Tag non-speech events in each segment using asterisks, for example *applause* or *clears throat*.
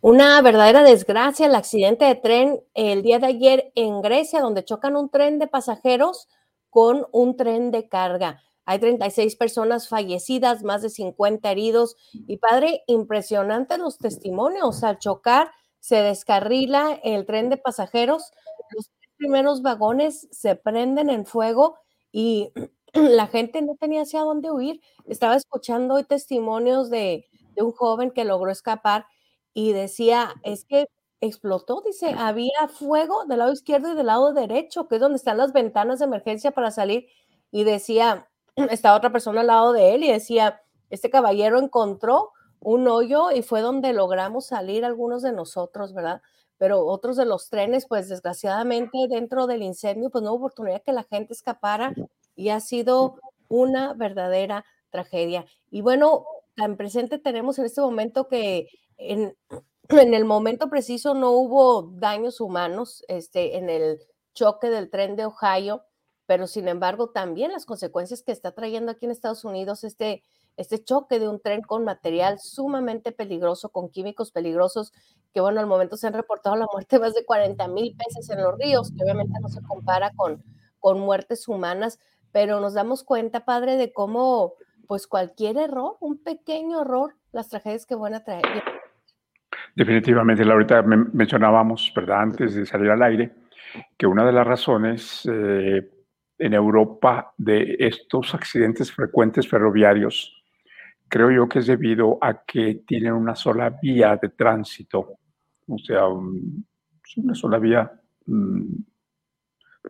Una verdadera desgracia el accidente de tren el día de ayer en Grecia, donde chocan un tren de pasajeros con un tren de carga. Hay 36 personas fallecidas, más de 50 heridos. Y padre, impresionante los testimonios. Al chocar, se descarrila el tren de pasajeros. Los primeros vagones se prenden en fuego y *clears throat* la gente no tenía hacia dónde huir. Estaba escuchando hoy testimonios de, de un joven que logró escapar y decía, es que explotó, dice, había fuego del lado izquierdo y del lado derecho, que es donde están las ventanas de emergencia para salir. Y decía, *clears throat* estaba otra persona al lado de él y decía, este caballero encontró un hoyo y fue donde logramos salir algunos de nosotros, ¿verdad? Pero otros de los trenes, pues desgraciadamente dentro del incendio, pues no hubo oportunidad que la gente escapara y ha sido una verdadera tragedia. Y bueno, tan presente tenemos en este momento que en, *clears throat* en el momento preciso no hubo daños humanos este, en el choque del tren de Ohio, pero sin embargo también las consecuencias que está trayendo aquí en Estados Unidos este, este choque de un tren con material sumamente peligroso, con químicos peligrosos, que bueno, al momento se han reportado la muerte de más de 40 mil peces en los ríos, que obviamente no se compara con, con muertes humanas, pero nos damos cuenta, padre, de cómo pues cualquier error, un pequeño error, las tragedias que van a traer. Definitivamente, ahorita mencionábamos, ¿verdad? Antes de salir al aire, que una de las razones eh, en Europa de estos accidentes frecuentes ferroviarios, creo yo que es debido a que tienen una sola vía de tránsito, o sea, una sola vía mm,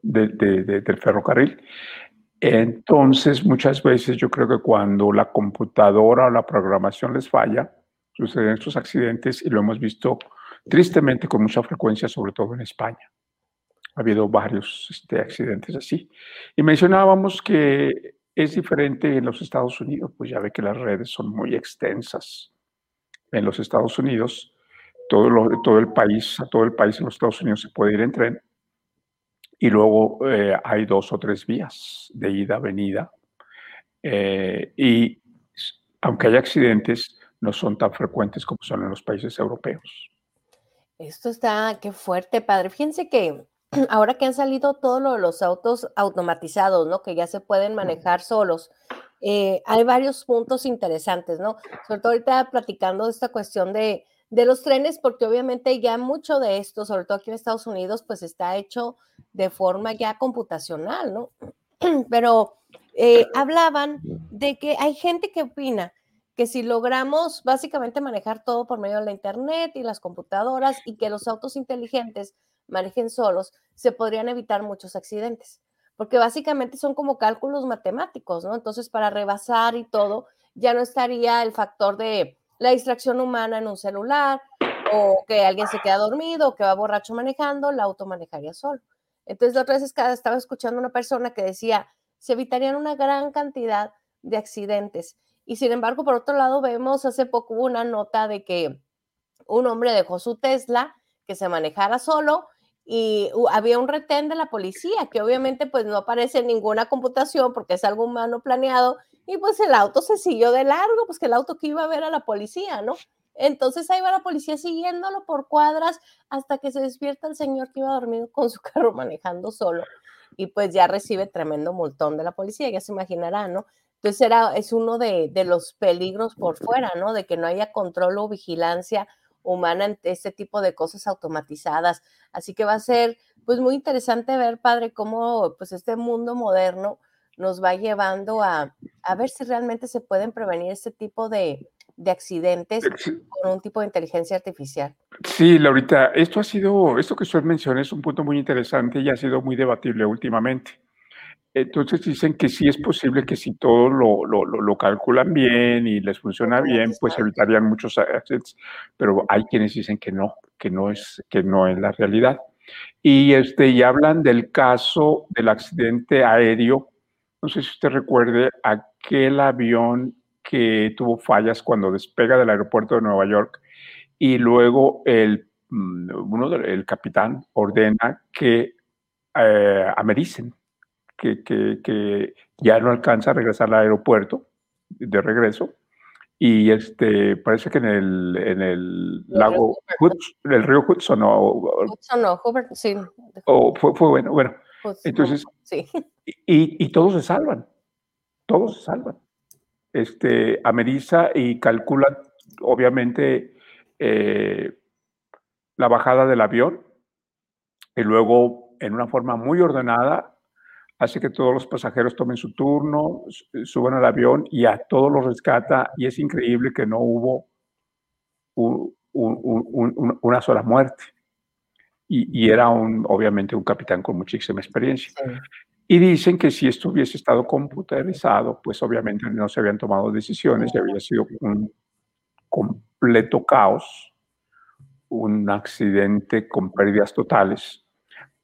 del ferrocarril. Entonces, muchas veces yo creo que cuando la computadora o la programación les falla, suceden estos accidentes y lo hemos visto tristemente con mucha frecuencia, sobre todo en España. Ha habido varios este, accidentes así. Y mencionábamos que es diferente en los Estados Unidos, pues ya ve que las redes son muy extensas. En los Estados Unidos, todo, lo, todo el país, a todo el país en los Estados Unidos se puede ir en tren. Y luego eh, hay dos o tres vías de ida, venida. Eh, y aunque hay accidentes, no son tan frecuentes como son en los países europeos. Esto está, qué fuerte, padre. Fíjense que *clears throat* ahora que han salido todos los autos automatizados, ¿no? Que ya se pueden manejar solos. Eh, hay varios puntos interesantes, ¿no? Sobre todo ahorita platicando de esta cuestión de, de los trenes, porque obviamente ya mucho de esto, sobre todo aquí en Estados Unidos, pues está hecho de forma ya computacional, ¿no? *clears throat* Pero eh, hablaban de que hay gente que opina que si logramos básicamente manejar todo por medio de la Internet y las computadoras y que los autos inteligentes manejen solos, se podrían evitar muchos accidentes, porque básicamente son como cálculos matemáticos, ¿no? Entonces, para rebasar y todo, ya no estaría el factor de la distracción humana en un celular o que alguien se queda dormido o que va borracho manejando, el auto manejaría solo. Entonces, la otra vez estaba escuchando una persona que decía, se evitarían una gran cantidad de accidentes y sin embargo, por otro lado, vemos hace poco una nota de que un hombre dejó su Tesla que se manejara solo y había un retén de la policía que obviamente pues no aparece en ninguna computación porque es algo humano planeado y pues el auto se siguió de largo, pues que el auto que iba a ver a la policía, ¿no? Entonces ahí va la policía siguiéndolo por cuadras hasta que se despierta el señor que iba dormido con su *laughs* carro manejando solo y pues ya recibe tremendo multón de la policía, ya se imaginará, ¿no? Entonces era, es uno de, los peligros por fuera, ¿no? De que no haya control o vigilancia humana ante este tipo de cosas automatizadas. Así que va a ser, pues, muy interesante ver, padre, cómo, pues, este mundo moderno nos va llevando a, a ver si realmente se pueden prevenir este tipo de, de accidentes con un tipo de inteligencia artificial. Sí, Laurita, esto ha sido, esto que usted menciona es un punto muy interesante y ha sido muy debatible últimamente. Entonces dicen que sí es posible que si todo lo, lo, lo, calculan bien y les funciona bien, pues evitarían muchos accidentes, pero hay quienes dicen que no, que no es, que no es la realidad. Y, este, y hablan del caso del accidente aéreo. No sé si usted recuerde aquel avión que tuvo fallas cuando despega del aeropuerto de Nueva York y luego el, mm, uno el capitán ordena que eh, americen que, ya no alcanza a regresar al aeropuerto de regreso y este, parece que en el, en el lago, Hudson, el río Hudson o... Hudson o Hoover, sí. O fue, fue bueno, bueno. entonces, sí. y, y, todos se salvan, todos se salvan. Este, ameriza y calcula, obviamente, eh, la bajada del avión y luego, en una forma muy ordenada, hace que todos los pasajeros tomen su turno, suban al avión y a todos los rescata. Y es increíble que no hubo una sola muerte. Y, era un, obviamente un capitán con muchísima experiencia. Y dicen que si esto hubiese estado computarizado, pues obviamente no se habían tomado decisiones y había sido un completo caos, un accidente con pérdidas totales.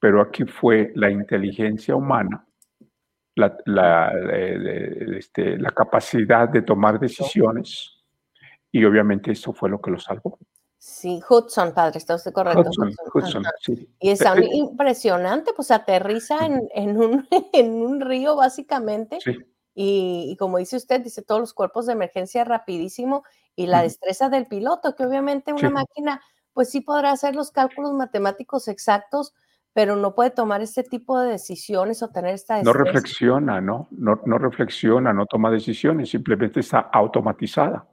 Pero aquí fue la inteligencia humana la, la, este, la capacidad de tomar decisiones y obviamente eso fue lo que lo salvó. Sí, Hudson, padre, está usted correcto. Hudson, Hudson, sí. Y es impresionante, pues aterriza en, en, un, *laughs* en un río básicamente. Sí. Y, y, como dice usted, dice todos los cuerpos de emergencia rapidísimo y la destreza del piloto, que obviamente una máquina, pues sí podrá hacer los cálculos matemáticos exactos, pero no puede tomar este tipo de decisiones o tener esta... No reflexiona, ¿no? ¿no? No reflexiona, no toma decisiones, simplemente está automatizada.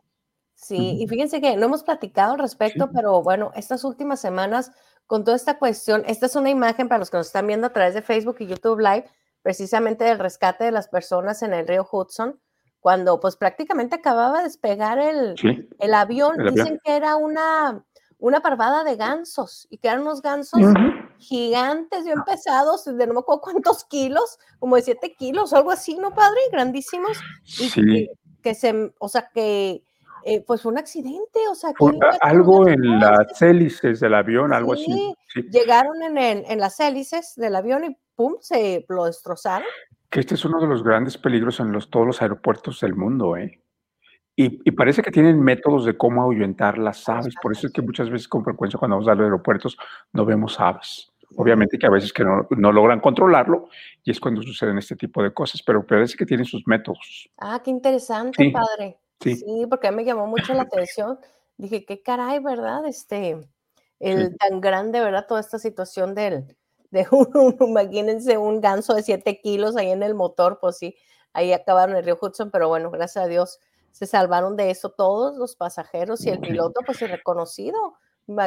Sí, y fíjense que no hemos platicado al respecto, pero bueno, estas últimas semanas, con toda esta cuestión, esta es una imagen para los que nos están viendo a través de Facebook y YouTube Live, precisamente del rescate de las personas en el río Hudson, cuando pues prácticamente acababa de despegar el, el, avión. Dicen que era una, una parvada de gansos y que eran unos gansos gigantes, bien pesados, de no me acuerdo cuántos kilos, como de siete kilos algo así, ¿no, padre? Grandísimos. Y sí. que, se, o sea, que eh, pues fue un accidente, o sea, que algo en las hélices del avión, algo así. Llegaron en, en las hélices del avión y pum, se lo destrozaron. Que este es uno de los grandes peligros en los, todos los aeropuertos del mundo, ¿eh? Y, parece que tienen métodos de cómo ahuyentar las aves. Por eso es que muchas veces con frecuencia cuando vamos a los aeropuertos no vemos aves. Obviamente que a veces que no, no, logran controlarlo y es cuando suceden este tipo de cosas, pero parece que tienen sus métodos. Ah, qué interesante, padre. Sí. sí, porque me llamó mucho la atención. Dije, qué caray, ¿verdad? Este, el tan grande, ¿verdad? Toda esta situación del, de *laughs* un, imagínense un ganso de 7 kilos ahí en el motor, pues sí, ahí acabaron el río Hudson, pero bueno, gracias a Dios se salvaron de eso todos los pasajeros y el piloto, pues es reconocido.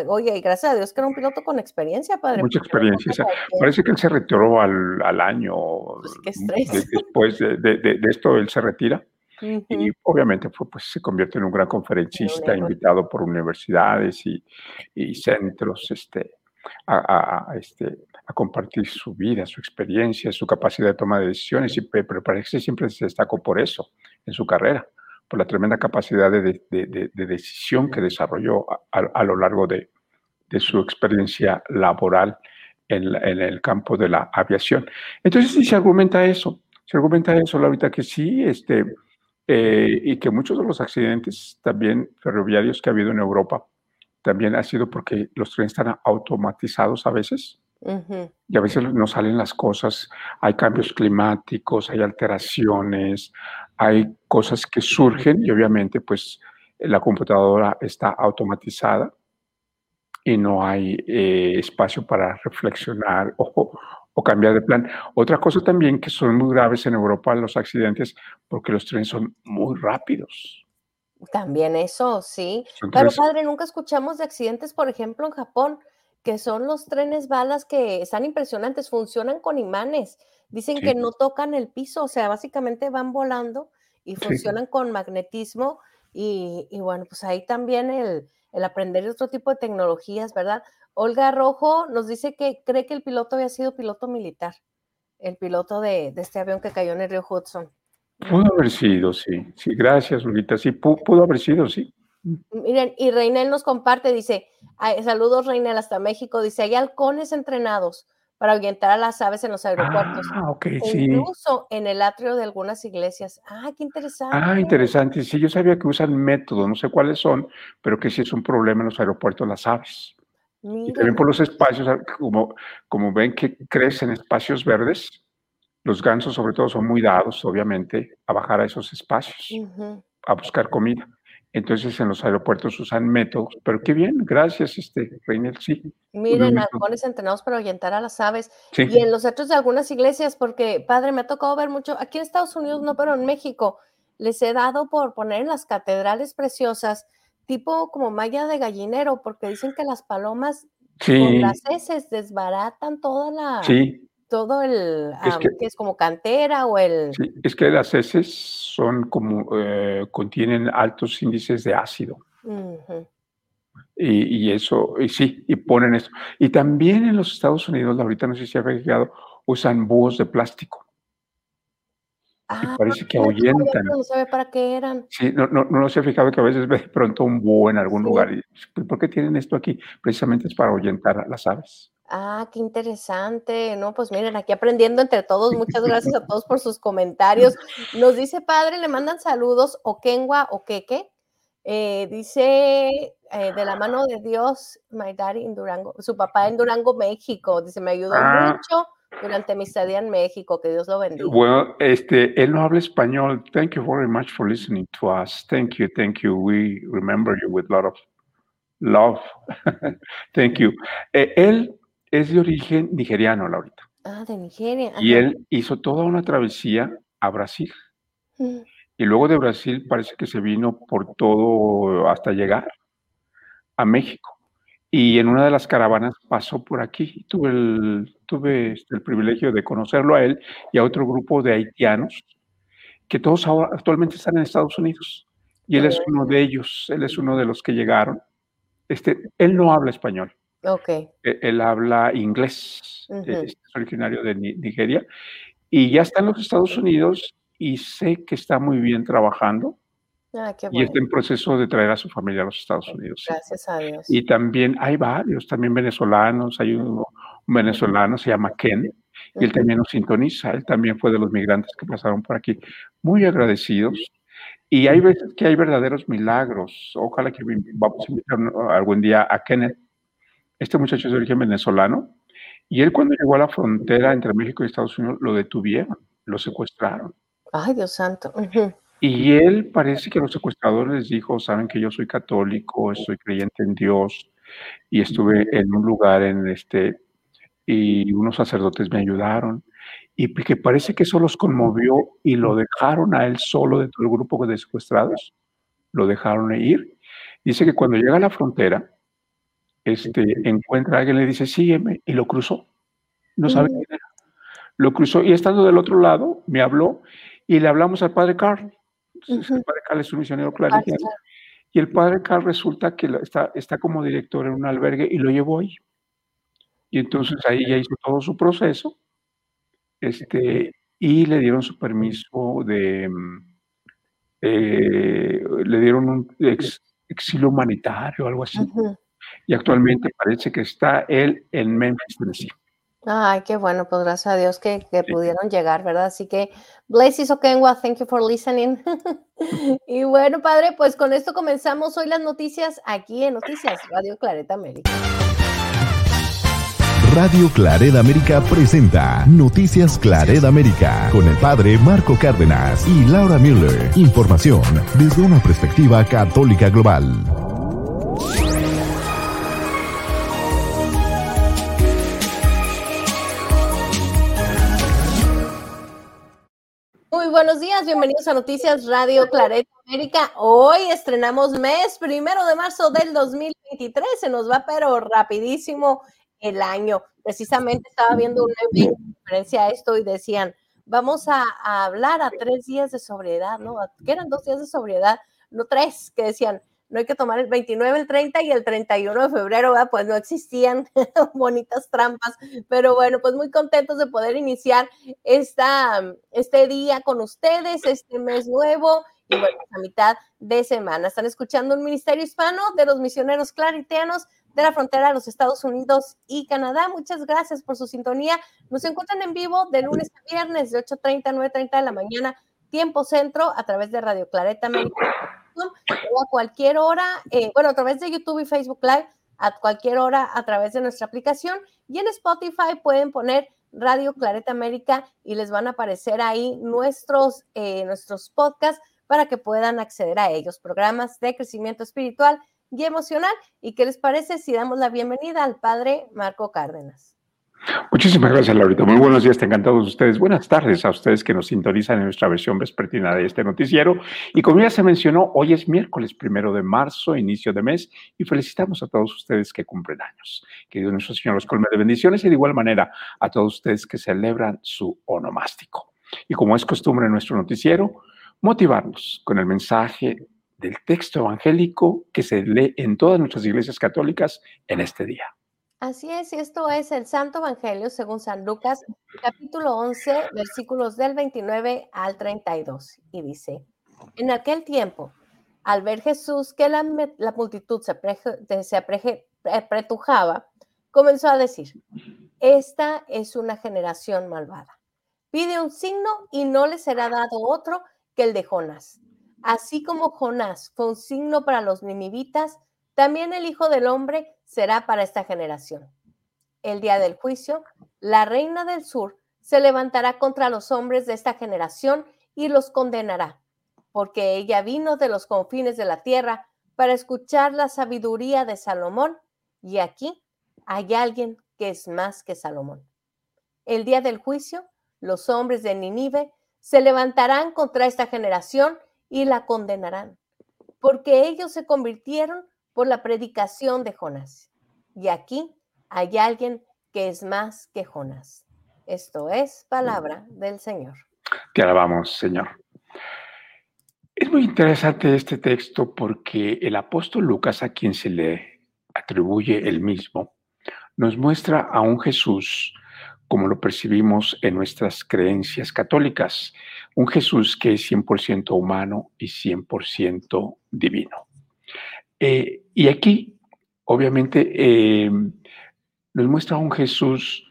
Oye, y gracias a Dios que era un piloto con experiencia, padre. Mucha experiencia. Parece que él se retiró al, al año. Pues qué estrés. después de, de, de, esto, él se retira. Y obviamente fue, pues, se convierte en un gran conferencista, invitado por universidades y, y centros este, a, a, este, a compartir su vida, su experiencia, su capacidad de toma de decisiones. Y, pero parece que siempre se destacó por eso en su carrera por la tremenda capacidad de, decisión que desarrolló a, lo largo de, su experiencia laboral en, el campo de la aviación. Entonces, sí se argumenta eso, se argumenta eso, ahorita que sí, este, eh, y que muchos de los accidentes también ferroviarios que ha habido en Europa también ha sido porque los trenes están automatizados a veces. Y a veces no salen las cosas, hay cambios climáticos, hay alteraciones, hay cosas que surgen y obviamente pues la computadora está automatizada y no hay eh, espacio para reflexionar o, o, cambiar de plan. Otra cosa también que son muy graves en Europa los accidentes porque los trenes son muy rápidos. También eso, sí. Pero padre, nunca escuchamos de accidentes, por ejemplo, en Japón que son los trenes balas que están impresionantes, funcionan con imanes. Dicen que no tocan el piso, o sea, básicamente van volando y funcionan con magnetismo. Y, bueno, pues ahí también el, el aprender otro tipo de tecnologías, ¿verdad? Olga Rojo nos dice que cree que el piloto había sido piloto militar, el piloto de, este avión que cayó en el río Hudson. Pudo haber sido, sí. Sí, gracias, Olguita. Sí, pudo haber sido, sí. Miren, y Reinel nos comparte, dice, saludos Reinel hasta México, dice, hay halcones entrenados para ahuyentar a las aves en los aeropuertos. Ah, ok, sí. Incluso en el atrio de algunas iglesias. Ah, qué interesante. Ah, interesante. Sí, yo sabía que usan métodos, no sé cuáles son, pero que sí es un problema en los aeropuertos las aves. Y también por los espacios, ah, como, como ven que crecen espacios verdes, los gansos sobre todo son muy dados, obviamente, a bajar a esos espacios, a buscar comida. Entonces en los aeropuertos usan métodos, pero qué bien, gracias, este, Reynel, sí. Miren, halcones entrenados para ahuyentar a las aves. Sí. Y en los hechos de algunas iglesias, porque, padre, me ha tocado ver mucho, aquí en Estados Unidos no, pero en México, les he dado por poner en las catedrales preciosas, tipo como malla de gallinero, porque dicen que las palomas con las heces desbaratan toda la, sí, todo el, es que que es como cantera o el, sí, es que las heces son como, eh, contienen altos índices de ácido. Y, y eso, y sí, y ponen eso. Y también en los Estados Unidos, ahorita no sé si ha fijado, usan búhos de plástico y Ah, parece que ahuyentan. no sabía para qué eran. Sí, no, no, no se ha fijado que a veces *laughs* ve de pronto un búho en algún Sí. lugar y ¿por qué tienen esto aquí? Precisamente es para ahuyentar a las aves. Ah, qué interesante. No, pues miren, aquí aprendiendo entre todos. Muchas gracias a todos por sus comentarios. Nos dice padre, le mandan saludos, Okenwa Okeke. Eh, dice, eh, de la mano de Dios, my daddy en Durango, su papá en Durango, México. Dice, me ayudó Ah. mucho durante mi estadía en México. Que Dios lo bendiga. Bueno, este, él no habla español. Thank you very much for listening to us. Thank you, thank you. We remember you with a lot of love. *laughs* thank you. Eh, él es de origen nigeriano, Laurita. Ah, de Nigeria. Y él hizo toda una travesía a Brasil. Mm, Y luego de Brasil parece que se vino por todo hasta llegar a México. Y en una de las caravanas pasó por aquí. Tuve el, tuve este, el privilegio de conocerlo a él y a otro grupo de haitianos que todos ahora actualmente están en Estados Unidos. Y él es uno de ellos, él es uno de los que llegaron. Este, él no habla español, Ok. e- él habla inglés, Ujú. es originario de Ni- Nigeria y ya está en los Estados Unidos y sé que está muy bien trabajando Ah, qué y bueno. está en proceso de traer a su familia a los Estados Unidos. sí. Gracias a Dios. Y también hay varios, también venezolanos, hay un, un venezolano, se llama Ken, y él también nos sintoniza, él también fue de los migrantes que pasaron por aquí, muy agradecidos. Y hay veces que hay verdaderos milagros. Ojalá que vamos a invitar algún día a Kenneth. Este muchacho es de origen venezolano. Y él cuando llegó a la frontera entre México y Estados Unidos lo detuvieron, lo secuestraron. Ay, Dios santo. Y él parece que los secuestradores les dijo, saben que yo soy católico, soy creyente en Dios y estuve en un lugar en este y unos sacerdotes me ayudaron y que parece que eso los conmovió y lo dejaron a él solo dentro del grupo de secuestrados, lo dejaron ir. Dice que cuando llega a la frontera, este, encuentra a alguien, le dice, sígueme, y lo cruzó. No sabe quién era. Lo cruzó y estando del otro lado, me habló y le hablamos al padre Carl. Entonces, El padre Carl es un misionero Ah, claretiano. claro. Y el padre Carl resulta que está, está como director en un albergue y lo llevó ahí. Y entonces ahí ya hizo todo su proceso este, y le dieron su permiso de, mm, eh, le dieron un ex- exilio humanitario algo así. Ujú. Y actualmente parece que está él en Memphis, Tennessee. Ay, qué bueno, pues gracias a Dios que, que Sí. pudieron llegar, ¿verdad? Así que, Blessings Okenwa, thank you for listening. *laughs* y bueno, padre, pues con esto comenzamos hoy las noticias aquí en Noticias Radio Clareta América. Radio Claret América presenta Noticias Claret América con el padre Marco Cárdenas y Laura Miller. Información desde una perspectiva católica global. Buenos días, bienvenidos a Noticias Radio Clareta América. Hoy estrenamos mes primero de marzo del 2023, se nos va pero rapidísimo el año. Precisamente estaba viendo una en referencia a esto y decían, vamos a, a hablar a tres días de sobriedad, ¿no? Que eran dos días de sobriedad, no tres, que decían, no hay que tomar el 29, el 30 y el 31 de febrero, ¿verdad? Pues no existían *laughs* bonitas trampas, pero bueno, pues muy contentos de poder iniciar esta, este día con ustedes, este mes nuevo y bueno, a mitad de semana. Están escuchando un ministerio hispano de los misioneros claritianos de la frontera de los Estados Unidos y Canadá. Muchas gracias por su sintonía. Nos encuentran en vivo de lunes a viernes de 8.30 a 9.30 de la mañana, tiempo centro, a través de Radio Clareta América o a cualquier hora, eh, bueno, a través de YouTube y Facebook Live, a cualquier hora a través de nuestra aplicación y en Spotify pueden poner Radio Clareta América y les van a aparecer ahí nuestros, eh, nuestros podcasts para que puedan acceder a ellos, programas de crecimiento espiritual y emocional. ¿Y qué les parece si damos la bienvenida al padre Marco Cárdenas? Muchísimas gracias, Laurita. Muy buenos días, tengan todos ustedes. Buenas tardes a ustedes que nos sintonizan en nuestra versión vespertina de este noticiero. Y como ya se mencionó, hoy es miércoles primero de marzo, inicio de mes, y felicitamos a todos ustedes que cumplen años. Que Dios nuestro Señor los colme de bendiciones y de igual manera a todos ustedes que celebran su onomástico. Y como es costumbre en nuestro noticiero, motivarnos con el mensaje del texto evangélico que se lee en todas nuestras iglesias católicas en este día. Así es, esto es el Santo Evangelio según San Lucas, capítulo 11, versículos del 29 al 32. Y dice, en aquel tiempo, al ver Jesús que la, multitud se, se apretujaba, comenzó a decir, esta es una generación malvada. Pide un signo y no le será dado otro que el de Jonás. Así como Jonás fue un signo para los ninivitas, también el Hijo del Hombre será para esta generación. El día del juicio, la reina del sur se levantará contra los hombres de esta generación y los condenará, porque ella vino de los confines de la tierra para escuchar la sabiduría de Salomón, y aquí hay alguien que es más que Salomón. El día del juicio, los hombres de Ninive se levantarán contra esta generación y la condenarán, porque ellos se convirtieron por la predicación de Jonás. Y aquí hay alguien que es más que Jonás. Esto es palabra del Señor. Te alabamos, Señor. Es muy interesante este texto porque el apóstol Lucas, a quien se le atribuye el mismo, nos muestra a un Jesús como lo percibimos en nuestras creencias católicas, un Jesús que es 100% humano y 100% divino. Eh, y aquí, obviamente, eh, nos muestra un Jesús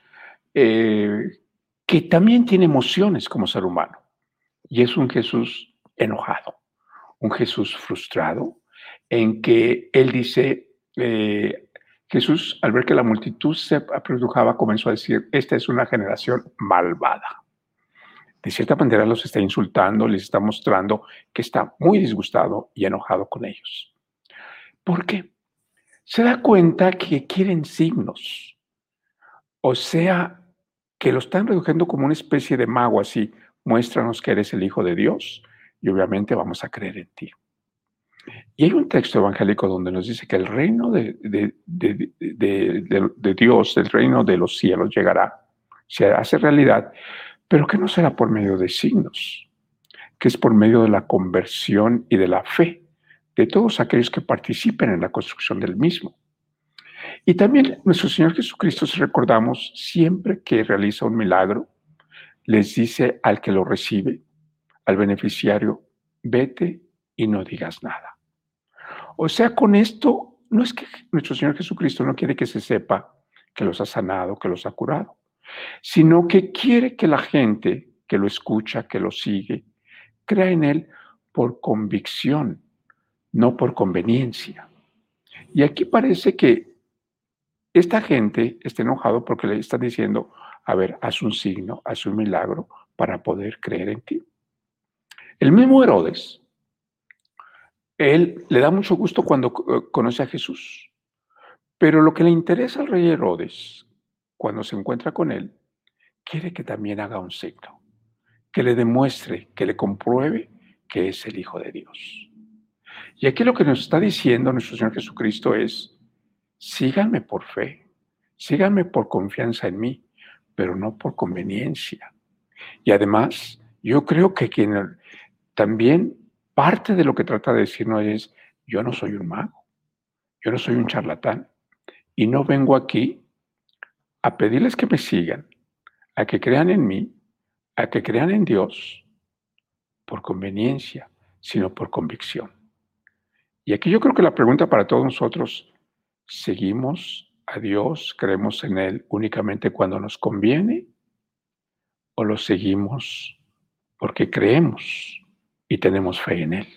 eh, que también tiene emociones como ser humano. Y es un Jesús enojado, un Jesús frustrado, en que él dice, Jesús, al ver que la multitud se apretujaba, comenzó a decir, esta es una generación malvada. De cierta manera los está insultando, les está mostrando que está muy disgustado y enojado con ellos. ¿Por qué? Se da cuenta que quieren signos. O sea, que lo están reduciendo como una especie de mago así. Muéstranos que eres el Hijo de Dios y obviamente vamos a creer en ti. Y hay un texto evangélico donde nos dice que el reino de, de, Dios, el reino de los cielos llegará, se hace realidad, pero que no será por medio de signos, que es por medio de la conversión y de la fe de todos aquellos que participen en la construcción del mismo. Y también nuestro Señor Jesucristo, si recordamos, siempre que realiza un milagro, les dice al que lo recibe, al beneficiario, vete y no digas nada. O sea, con esto, no es que nuestro Señor Jesucristo no quiere que se sepa que los ha sanado, que los ha curado, sino que quiere que la gente que lo escucha, que lo sigue, crea en Él por convicción, no por conveniencia. Y aquí parece que esta gente está enojado porque le están diciendo, a ver, haz un signo, haz un milagro para poder creer en ti. El mismo Herodes, él le da mucho gusto cuando eh, conoce a Jesús, pero lo que le interesa al rey Herodes, cuando se encuentra con él, quiere que también haga un signo, que le demuestre, que le compruebe que es el Hijo de Dios. Y aquí lo que nos está diciendo nuestro Señor Jesucristo es, síganme por fe, síganme por confianza en mí, pero no por conveniencia. Y además, yo creo que también parte de lo que trata de decirnos es, yo no soy un mago, yo no soy un charlatán, y no vengo aquí a pedirles que me sigan, a que crean en mí, a que crean en Dios, por conveniencia, sino por convicción. Y aquí yo creo que la pregunta para todos nosotros, ¿seguimos a Dios, creemos en Él únicamente cuando nos conviene? ¿O lo seguimos porque creemos y tenemos fe en Él?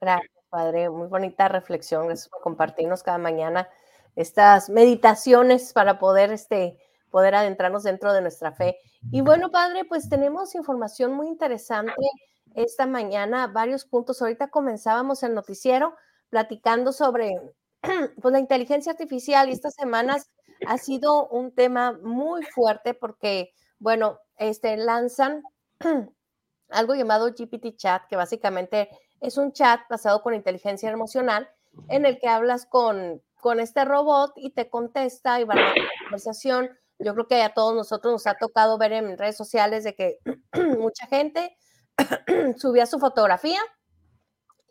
Gracias, Padre. Muy bonita reflexión. Gracias compartirnos cada mañana estas meditaciones para poder, este, poder adentrarnos dentro de nuestra fe. Y bueno, Padre, pues tenemos información muy interesante esta mañana varios puntos. Ahorita comenzábamos el noticiero platicando sobre *clears throat* pues, la inteligencia artificial y estas semanas ha sido un tema muy fuerte porque, bueno, este, lanzan *clears throat* algo llamado GPT Chat, que básicamente es un chat basado con inteligencia emocional en el que hablas con, con este robot y te contesta y va a la conversación. Yo creo que a todos nosotros nos ha tocado ver en redes sociales de que *clears throat* mucha gente *coughs* subía su fotografía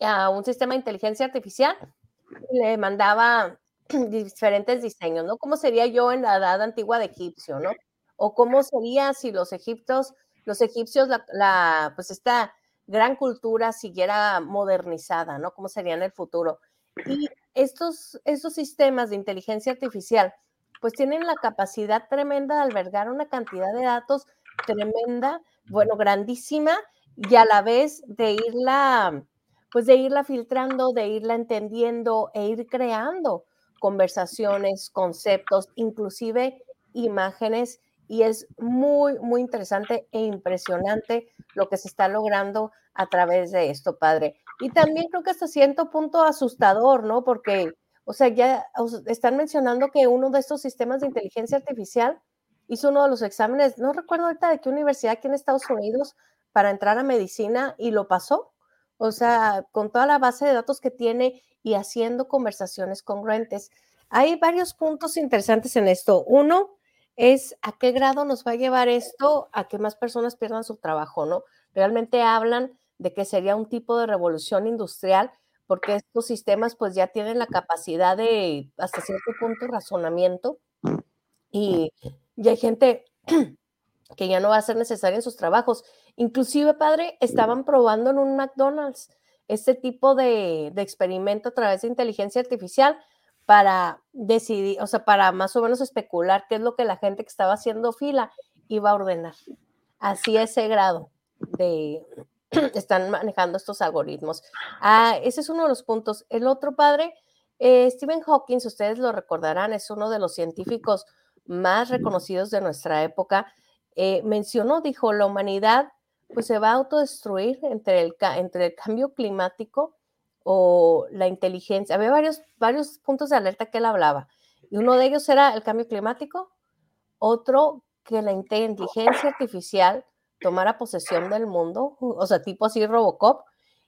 a un sistema de inteligencia artificial y le mandaba *coughs* diferentes diseños, ¿no? ¿Cómo sería yo en la edad antigua de egipcio, ¿no? O cómo sería si los egipcios, los egipcios, la, pues esta gran cultura siguiera modernizada, ¿no? ¿Cómo sería en el futuro? Y estos, estos sistemas de inteligencia artificial, pues tienen la capacidad tremenda de albergar una cantidad de datos tremenda, bueno, grandísima, y a la vez de irla, pues de irla filtrando, de irla entendiendo e ir creando conversaciones, conceptos, inclusive imágenes, y es muy, muy interesante e impresionante lo que se está logrando a través de esto, padre. Y también creo que hasta cierto punto asustador, ¿no? Porque, o sea, ya están mencionando que uno de estos sistemas de inteligencia artificial hizo uno de los exámenes, no recuerdo ahorita de qué universidad aquí en Estados Unidos, para entrar a medicina y lo pasó. O sea, con toda la base de datos que tiene y haciendo conversaciones congruentes. Hay varios puntos interesantes en esto. Uno es a qué grado nos va a llevar esto a que más personas pierdan su trabajo, ¿no? Realmente hablan de que sería un tipo de revolución industrial porque estos sistemas pues ya tienen la capacidad de hasta cierto punto razonamiento y, y hay gente que ya no va a ser necesaria en sus trabajos. Inclusive, padre, estaban probando en un McDonald's este tipo de, experimento a través de inteligencia artificial para decidir, o sea, para más o menos especular qué es lo que la gente que estaba haciendo fila iba a ordenar. Así ese grado de *clears throat* están manejando estos algoritmos. Ah, ese es uno de los puntos. El otro padre, eh, Stephen Hawking, ustedes lo recordarán, es uno de los científicos más reconocidos de nuestra época. Eh, mencionó, dijo, la humanidad pues se va a autodestruir entre el, entre el cambio climático o la inteligencia. Había varios, varios puntos de alerta que él hablaba. Y uno de ellos era el cambio climático, otro que la inteligencia artificial tomara posesión del mundo, o sea, tipo así Robocop.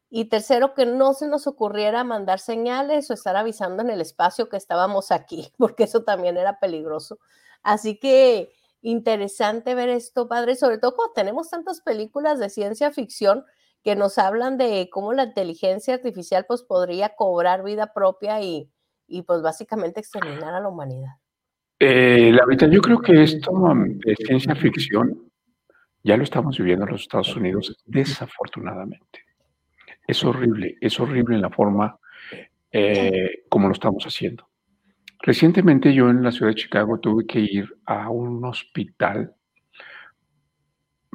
Y tercero, que no se nos ocurriera mandar señales o estar avisando en el espacio que estábamos aquí, *laughs* porque eso también era peligroso. Así que interesante ver esto, padre, sobre todo cuando tenemos tantas películas de ciencia ficción que nos hablan de cómo la inteligencia artificial pues podría cobrar vida propia y, y pues básicamente exterminar a la humanidad. Eh, la verdad, yo creo que esto de ciencia ficción ya lo estamos viviendo en los Estados Unidos, desafortunadamente. Es horrible, es horrible en la forma eh, como lo estamos haciendo. Recientemente yo en la ciudad de Chicago tuve que ir a un hospital.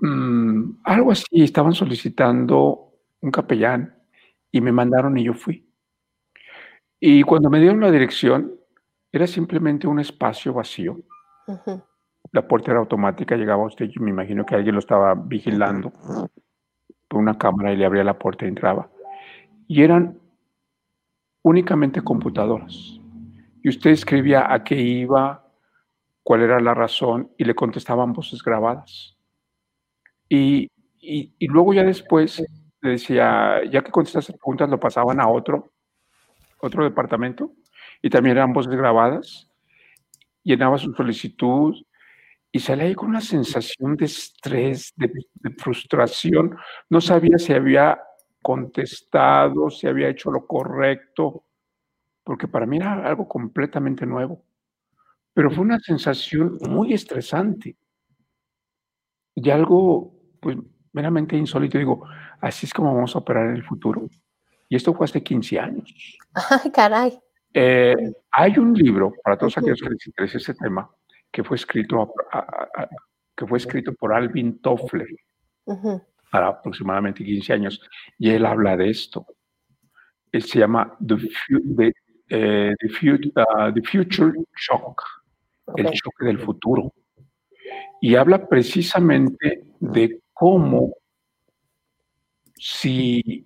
Mm, algo así, estaban solicitando un capellán y me mandaron y yo fui. Y cuando me dieron la dirección, era simplemente un espacio vacío. La puerta era automática, llegaba usted, y me imagino que alguien lo estaba vigilando por una cámara y le abría la puerta y entraba. Y eran únicamente computadoras y usted escribía a qué iba, cuál era la razón y le contestaban voces grabadas. Y, y, luego ya después le decía, ya que contestaste preguntas, lo pasaban a otro, otro departamento y también eran voces grabadas. Llenaba su solicitud y salía ahí con una sensación de estrés, de, de frustración. No sabía si había contestado, si había hecho lo correcto porque para mí era algo completamente nuevo. Pero fue una sensación muy estresante y algo, pues, meramente insólito. Digo, así es como vamos a operar en el futuro. Y esto fue hace 15 años. ¡Ay, caray! Eh, hay un libro, para todos aquellos que les interese ese tema, que fue escrito, que fue escrito por Alvin Toffler para aproximadamente 15 años, y él habla de esto. Él se llama The, the, eh, the, Future Shock, el choque del futuro. Y habla precisamente de cómo si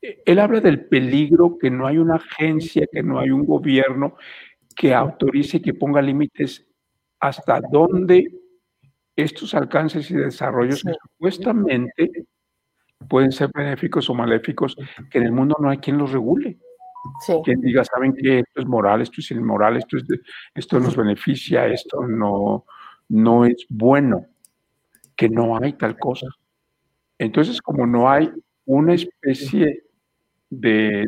él habla del peligro, que no hay una agencia, que no hay un gobierno que autorice y que ponga límites hasta dónde estos alcances y desarrollos que supuestamente pueden ser benéficos o maléficos, que en el mundo no hay quien los regule. Quien diga, saben que esto es moral, esto es inmoral, esto, es esto nos beneficia, esto no, no es bueno, que no hay tal cosa. Entonces, como no hay una especie de,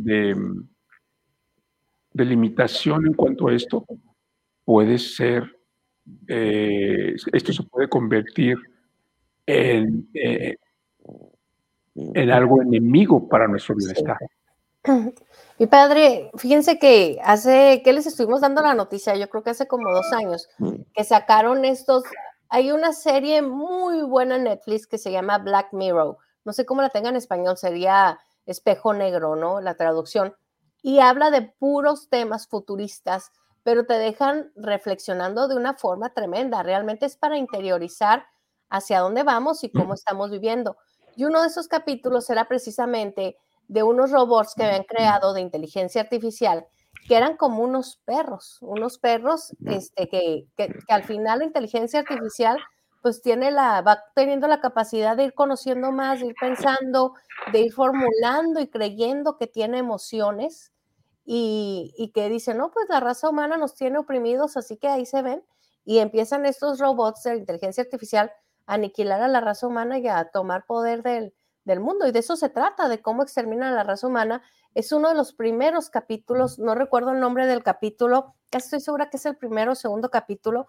de, limitación en cuanto a esto, puede ser, eh, esto se puede convertir en, eh, en algo enemigo para nuestro bienestar. *laughs* Mi padre, fíjense que hace, que les estuvimos dando la noticia, yo creo que hace como dos años, que sacaron estos, hay una serie muy buena en Netflix que se llama Black Mirror, no sé cómo la tenga en español, sería espejo negro, ¿no? La traducción, y habla de puros temas futuristas, pero te dejan reflexionando de una forma tremenda, realmente es para interiorizar hacia dónde vamos y cómo estamos viviendo. Y uno de esos capítulos era precisamente de unos robots que habían creado de inteligencia artificial, que eran como unos perros, unos perros este, que, que, al final la inteligencia artificial pues tiene la, va teniendo la capacidad de ir conociendo más, de ir pensando, de ir formulando y creyendo que tiene emociones y, y que dice, no, pues la raza humana nos tiene oprimidos, así que ahí se ven y empiezan estos robots de inteligencia artificial a aniquilar a la raza humana y a tomar poder del, del mundo. Y de eso se trata, de cómo extermina a la raza humana. Es uno de los primeros capítulos, no recuerdo el nombre del capítulo, casi estoy segura que es el primero o segundo capítulo.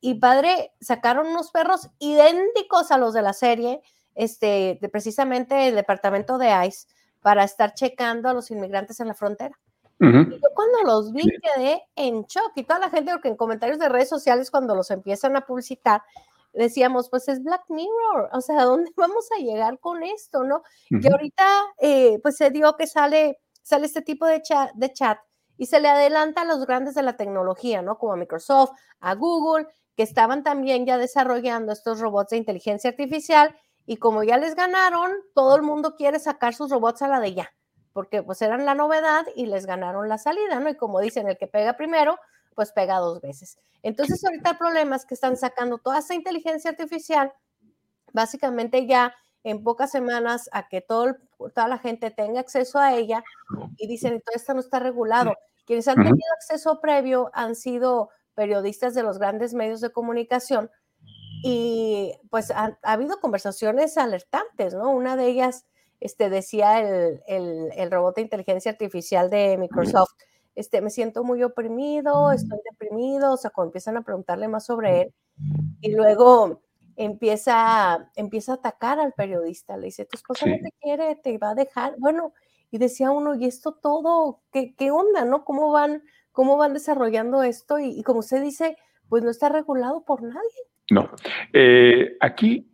Y padre, sacaron unos perros idénticos a los de la serie, este, de precisamente el departamento de ICE, para estar checando a los inmigrantes en la frontera. y yo cuando los vi quedé en shock y toda la gente, porque en comentarios de redes sociales cuando los empiezan a publicitar, decíamos, pues es Black Mirror, o sea, ¿a dónde *laughs* vamos a llegar con esto, no? Que ahorita, eh, pues se dio que sale, sale este tipo de chat, de chat y se le adelanta a los grandes de la tecnología, ¿no? Como a Microsoft, a Google, que estaban también ya desarrollando estos robots de inteligencia artificial y como ya les ganaron, todo el mundo quiere sacar sus robots a la de ya, porque pues eran la novedad y les ganaron la salida, ¿no? Y como dicen, el que pega primero, pues pega dos veces. Entonces ahorita el problema es que están sacando toda esa inteligencia artificial, básicamente ya en pocas semanas a que todo, toda la gente tenga acceso a ella y dicen, todo esto no está regulado. Quienes han tenido acceso previo han sido periodistas de los grandes medios de comunicación y pues ha, habido conversaciones alertantes, ¿no? Una de ellas este, decía el, el, el robot de inteligencia artificial de Microsoft este, me siento muy oprimido, estoy deprimido, o sea, cuando empiezan a preguntarle más sobre él, y luego empieza, empieza a atacar al periodista, le dice, tu esposa no te quiere, te va a dejar, bueno, y decía uno, ¿y esto todo? ¿Qué, qué onda, no? ¿Cómo van, cómo van desarrollando esto? Y, y, como usted dice, pues no está regulado por nadie. No, eh, aquí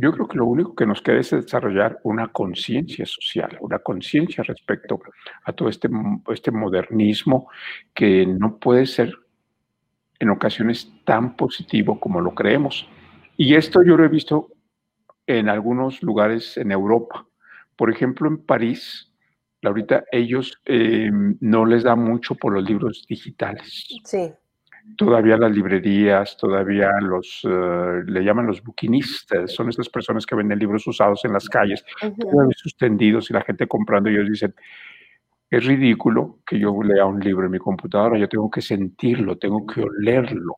yo creo que lo único que nos queda es desarrollar una conciencia social, una conciencia respecto a todo este, este modernismo que no puede ser en ocasiones tan positivo como lo creemos. Y esto yo lo he visto en algunos lugares en Europa. Por ejemplo, en París, ahorita ellos eh, no les da mucho por los libros digitales. Sí todavía las librerías, todavía los, eh, le llaman los buquinistas, son estas personas que venden libros usados en las calles, todavía suspendidos y la gente comprando y ellos dicen, es ridículo que yo lea un libro en mi computadora, yo tengo que sentirlo, tengo que olerlo,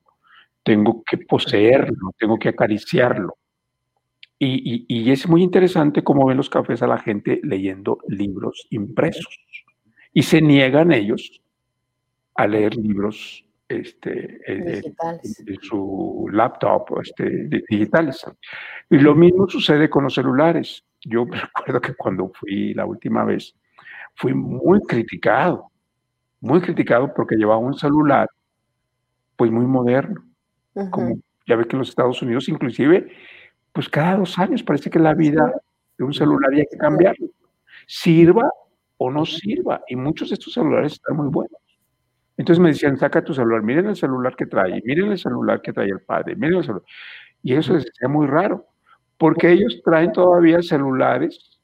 tengo que poseerlo, tengo que acariciarlo. Y, y, y es muy interesante cómo ven los cafés a la gente leyendo libros impresos. Y se niegan ellos a leer libros este, eh, en, su laptop este, digitales. Y lo mismo sucede con los celulares. Yo *laughs* recuerdo que cuando fui la última vez, fui muy criticado, muy criticado porque llevaba un celular pues muy moderno. Como ya ve que en los Estados Unidos inclusive, pues cada dos años parece que la vida de un celular hay que cambiarlo. Sirva o no sirva. Y muchos de estos celulares están muy buenos. Entonces me decían, saca tu celular, miren el celular que trae, miren el celular que trae el padre, miren el celular. Y eso es muy raro, porque ellos traen todavía celulares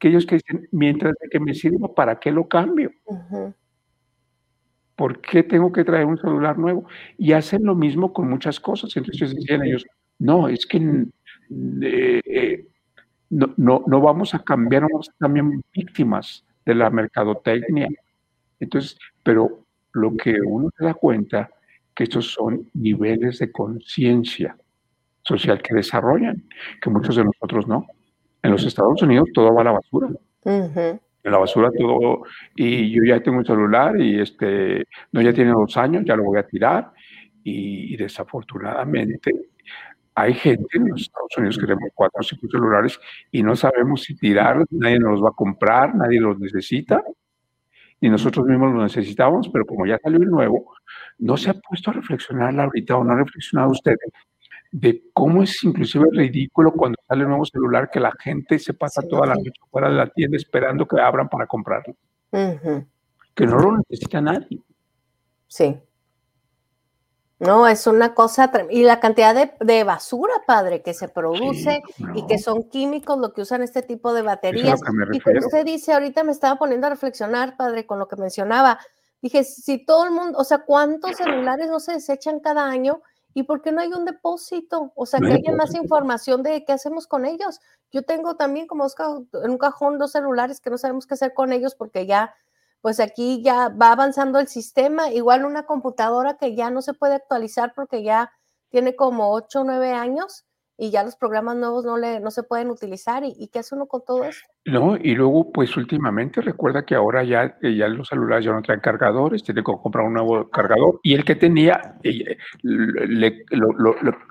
que ellos que dicen, mientras de que me sirva, ¿para qué lo cambio? ¿Por qué tengo que traer un celular nuevo? Y hacen lo mismo con muchas cosas. Entonces decían ellos, no, es que eh, eh, no, no, no, vamos a cambiar, no vamos a cambiar víctimas de la mercadotecnia. Entonces, pero lo que uno se da cuenta que estos son niveles de conciencia social que desarrollan, que muchos de nosotros no. En los Estados Unidos todo va a la basura. En la basura todo, y yo ya tengo un celular y este, no, ya tiene dos años, ya lo voy a tirar. Y, desafortunadamente hay gente en los Estados Unidos que tenemos cuatro o cinco celulares y no sabemos si tirar, nadie nos los va a comprar, nadie los necesita y nosotros mismos los necesitamos, pero como ya salió el nuevo, no se ha puesto a reflexionar ahorita o no ha reflexionado usted de cómo es inclusive ridículo cuando sale el nuevo celular que la gente se pasa toda la noche fuera de la tienda esperando que abran para comprarlo. Que no lo necesita nadie. Sí. No, es una cosa Y la cantidad de, basura, padre, que se produce y que son químicos lo que usan este tipo de baterías. y como usted dice, ahorita me estaba poniendo a reflexionar, padre, con lo que mencionaba. Dije, si todo el mundo, o sea, ¿cuántos celulares no se desechan cada año? ¿Y por qué no hay un depósito? O sea, que haya más información de qué hacemos con ellos. Yo tengo también como en un cajón dos celulares que no sabemos qué hacer con ellos porque ya pues aquí ya va avanzando el sistema, igual una computadora que ya no se puede actualizar porque ya tiene como 8 o 9 años y ya los programas nuevos no, le, no se pueden utilizar. ¿Y, qué hace uno con todo eso? No, y luego, pues últimamente recuerda que ahora ya, eh, ya los celulares ya no traen cargadores, tiene que comprar un nuevo cargador y el que tenía, eh, le,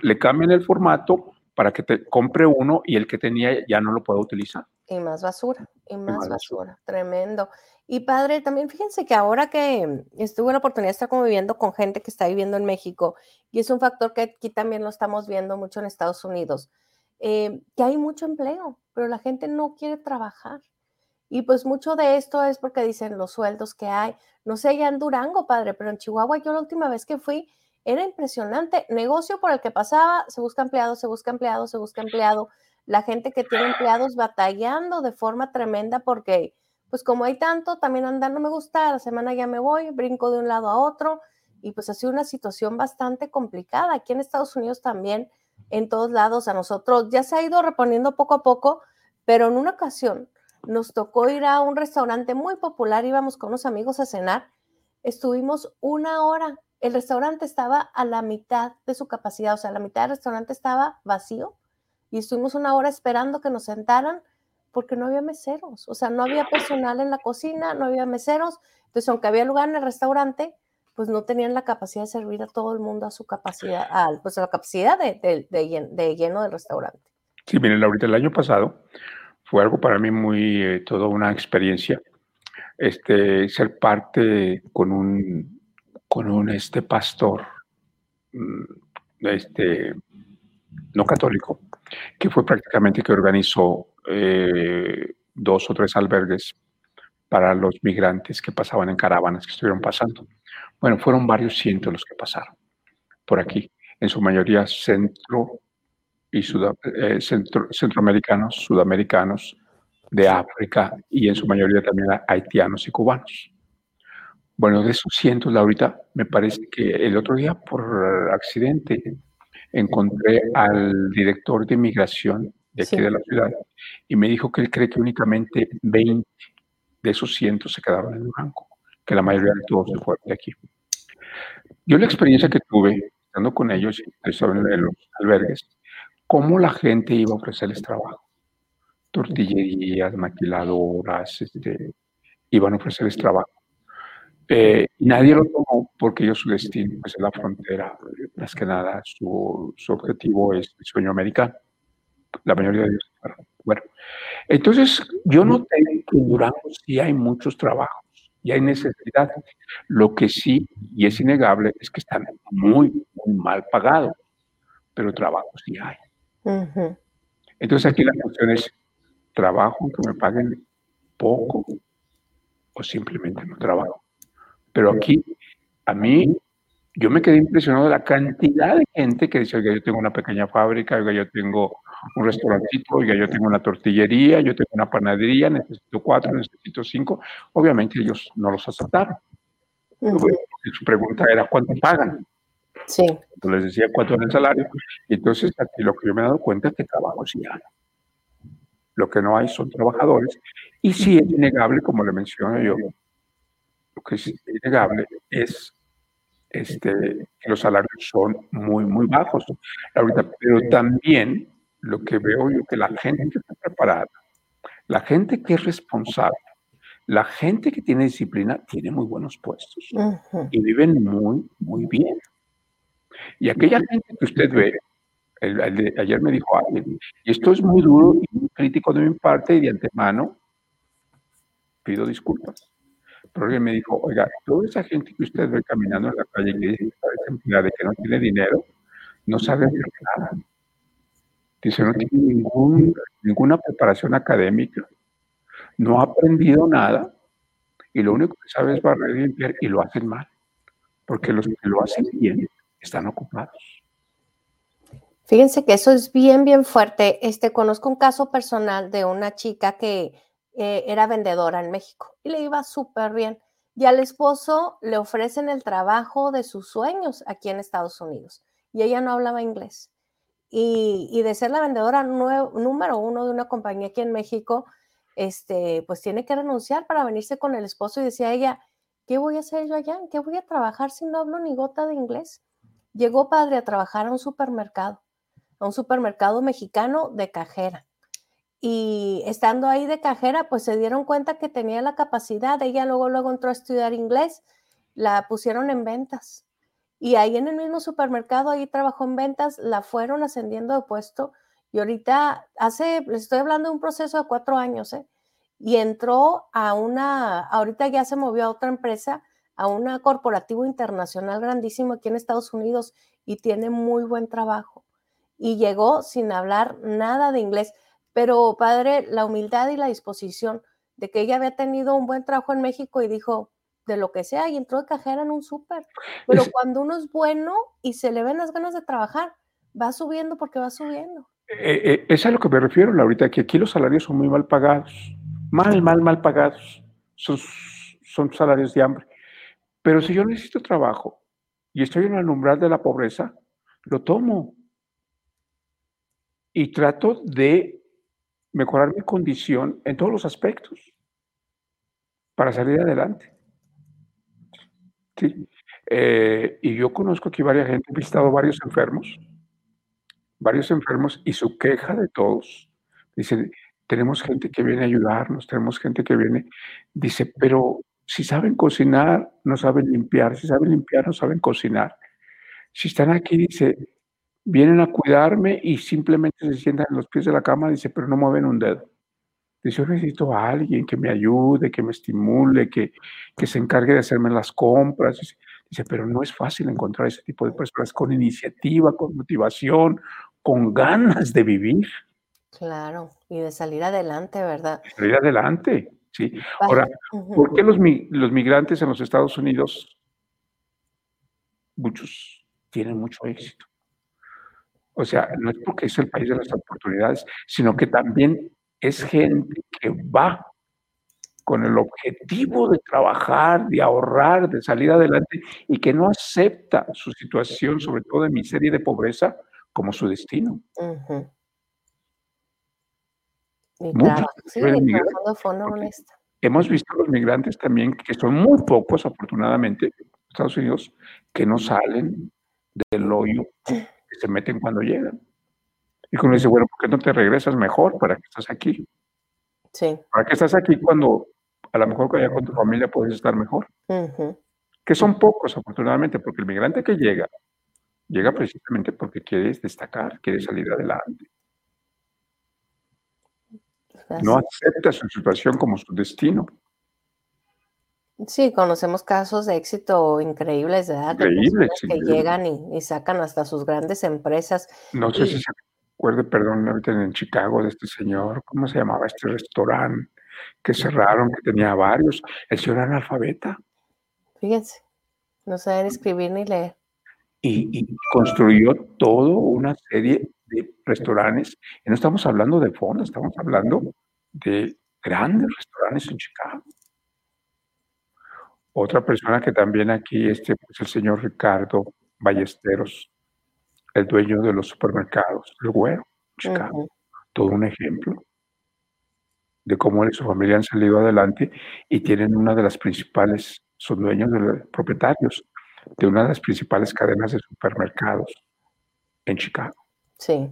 le cambian el formato para que te compre uno y el que tenía ya no lo pueda utilizar. Y más basura, y más, basura. tremendo. Y padre, también fíjense que ahora que estuve la oportunidad de estar conviviendo con gente que está viviendo en México, y es un factor que aquí también lo estamos viendo mucho en Estados Unidos, eh, que hay mucho empleo, pero la gente no quiere trabajar. Y pues mucho de esto es porque dicen los sueldos que hay. No sé, ya en Durango, padre, pero en Chihuahua yo la última vez que fui era impresionante. Negocio por el que pasaba, se busca empleado, se busca empleado, se busca empleado. La gente que tiene empleados batallando de forma tremenda porque pues como hay tanto, también andar no me gusta, la semana ya me voy, brinco de un lado a otro y pues ha sido una situación bastante complicada. Aquí en Estados Unidos también, en todos lados, a nosotros ya se ha ido reponiendo poco a poco, pero en una ocasión nos tocó ir a un restaurante muy popular, íbamos con unos amigos a cenar, estuvimos una hora, el restaurante estaba a la mitad de su capacidad, o sea, la mitad del restaurante estaba vacío y estuvimos una hora esperando que nos sentaran porque no había meseros, o sea, no había personal en la cocina, no había meseros, entonces aunque había lugar en el restaurante, pues no tenían la capacidad de servir a todo el mundo a su capacidad, a, pues a la capacidad de, lleno del restaurante. Sí, miren, ahorita el año pasado fue algo para mí muy, eh, toda una experiencia, este, ser parte con un, con un este pastor, mm, este, no católico, que fue prácticamente que organizó eh, dos o tres albergues para los migrantes que pasaban en caravanas, que estuvieron pasando. Bueno, fueron varios cientos los que pasaron por aquí, en su mayoría centro y eh, centro, centroamericanos, sudamericanos, de África y en su mayoría también haitianos y cubanos. Bueno, de esos cientos, Laurita, me parece que el otro día por accidente encontré al director de migración de aquí de la ciudad y me dijo que él cree que únicamente 20 de esos cientos se quedaron en Durango, que la mayoría de todos se fueron de aquí. Yo la experiencia que tuve estando con ellos, en los albergues, cómo la gente iba a ofrecerles trabajo. Tortillerías, maquiladoras, este, iban a ofrecerles trabajo. Eh, nadie lo tomó porque ellos su destino pues, es la frontera, más que nada su, su objetivo es el sueño americano. La mayoría de ellos. Bueno, entonces yo noté que en Durango sí hay muchos trabajos y hay necesidad. Lo que sí, y es innegable, es que están muy, muy mal pagados, pero trabajo sí hay. Entonces aquí la cuestión es, ¿trabajo que me paguen poco o simplemente no trabajo? Pero aquí, a mí, yo me quedé impresionado de la cantidad de gente que dice, oiga, yo tengo una pequeña fábrica, oiga, yo tengo un restaurantito, oiga, yo tengo una tortillería, yo tengo una panadería, necesito cuatro, necesito cinco. Obviamente ellos no los aceptaron. Su pregunta era, ¿cuánto pagan? Sí. Yo les decía cuánto es el salario. Y entonces aquí lo que yo me he dado cuenta es que trabajo sí hay. Lo que no hay son trabajadores. Y sí es innegable, como le menciono yo, lo que es innegable es este, los salarios son muy, muy bajos ahorita. Pero también lo que veo yo que la gente que está preparada, la gente que es responsable, la gente que tiene disciplina tiene muy buenos puestos y viven muy, muy bien. Y aquella gente que usted ve, ayer me dijo alguien, y esto es muy duro y muy crítico de mi parte y de antemano, pido disculpas. Alguien me dijo, oiga, toda esa gente que usted ve caminando en la calle que dice que está desempleada y que no tiene dinero, no sabe hacer nada. Dice, no tiene ningún, ninguna preparación académica, no ha aprendido nada y lo único que sabe es barrer y limpiar y lo hacen mal, porque los que lo hacen bien están ocupados. Fíjense que eso es bien, bien fuerte. Este, conozco un caso personal de una chica que eh, era vendedora en México y le iba súper bien. Y al esposo le ofrecen el trabajo de sus sueños aquí en Estados Unidos y ella no hablaba inglés. Y, y de ser la vendedora número uno de una compañía aquí en México, este, pues tiene que renunciar para venirse con el esposo y decía ella, ¿qué voy a hacer yo allá? ¿Qué voy a trabajar si no hablo ni gota de inglés? Llegó padre a trabajar a un supermercado, a un supermercado mexicano de cajera. Y estando ahí de cajera, pues se dieron cuenta que tenía la capacidad. Ella luego, luego entró a estudiar inglés, la pusieron en ventas. Y ahí en el mismo supermercado, ahí trabajó en ventas, la fueron ascendiendo de puesto y ahorita hace, les estoy hablando de un proceso de cuatro años, ¿eh? Y entró a una, ahorita ya se movió a otra empresa, a una corporativo internacional grandísimo aquí en Estados Unidos y tiene muy buen trabajo. Y llegó sin hablar nada de inglés. Pero, padre, la humildad y la disposición de que ella había tenido un buen trabajo en México y dijo, de lo que sea, y entró de cajera en un súper. Pero *laughs* cuando uno es bueno y se le ven las ganas de trabajar, va subiendo porque va subiendo. Eh, eh, es a lo que me refiero, Laurita, que aquí los salarios son muy mal pagados. Mal, mal, mal pagados. Son, son salarios de hambre. Pero si yo necesito trabajo y estoy en el umbral de la pobreza, lo tomo. Y trato de mejorar mi condición en todos los aspectos para salir adelante. Sí. Eh, y yo conozco aquí varias gente, he visitado varios enfermos varios enfermos y su queja de todos, dice, tenemos gente que viene a ayudarnos, tenemos gente que viene, dice, pero si saben cocinar, no saben limpiar, si saben limpiar, no saben cocinar. Si están aquí, dice, vienen a cuidarme y simplemente se sientan en los pies de la cama, dice, pero no mueven un dedo. Dice, yo necesito a alguien que me ayude, que me estimule, que, que se encargue de hacerme las compras. Dice, pero no es fácil encontrar ese tipo de personas con iniciativa, con motivación, con ganas de vivir. Claro, y de salir adelante, ¿verdad? salir adelante, sí. Ahora, ¿por qué los, los migrantes en los Estados Unidos, muchos tienen mucho éxito? O sea, no es porque es el país de las oportunidades, sino que también es gente que va con el objetivo de trabajar, de ahorrar, de salir adelante y que no acepta su situación, sobre todo de miseria y de pobreza, como su destino. Hemos visto los migrantes también, que son muy pocos, afortunadamente, Estados Unidos, que no salen del hoyo que se meten cuando llegan. Y uno dice, bueno, ¿por qué no te regresas mejor? ¿Para que estás aquí? Sí. ¿Para que estás aquí cuando a lo mejor allá con tu familia puedes estar mejor? Que son pocos, afortunadamente, porque el migrante que llega Llega precisamente porque quieres destacar, quiere salir adelante. No acepta su situación como su destino. Sí, conocemos casos de éxito increíbles, ¿verdad? Increíbles. que llegan y, sacan hasta sus grandes empresas. No sé si se acuerde, perdón, en Chicago de este señor, ¿cómo se llamaba este restaurante? Que cerraron, que tenía varios. El señor analfabeta. Fíjense, no saben escribir ni leer. y, construyó toda una serie de restaurantes. Y no estamos hablando de fondos, estamos hablando de grandes restaurantes en Chicago. Otra persona que también aquí, este, pues el señor Ricardo Ballesteros, el dueño de los supermercados, el güero, Chicago. Todo un ejemplo de cómo él y su familia han salido adelante y tienen una de las principales, son dueños de los propietarios de una de las principales cadenas de supermercados en Chicago. Sí.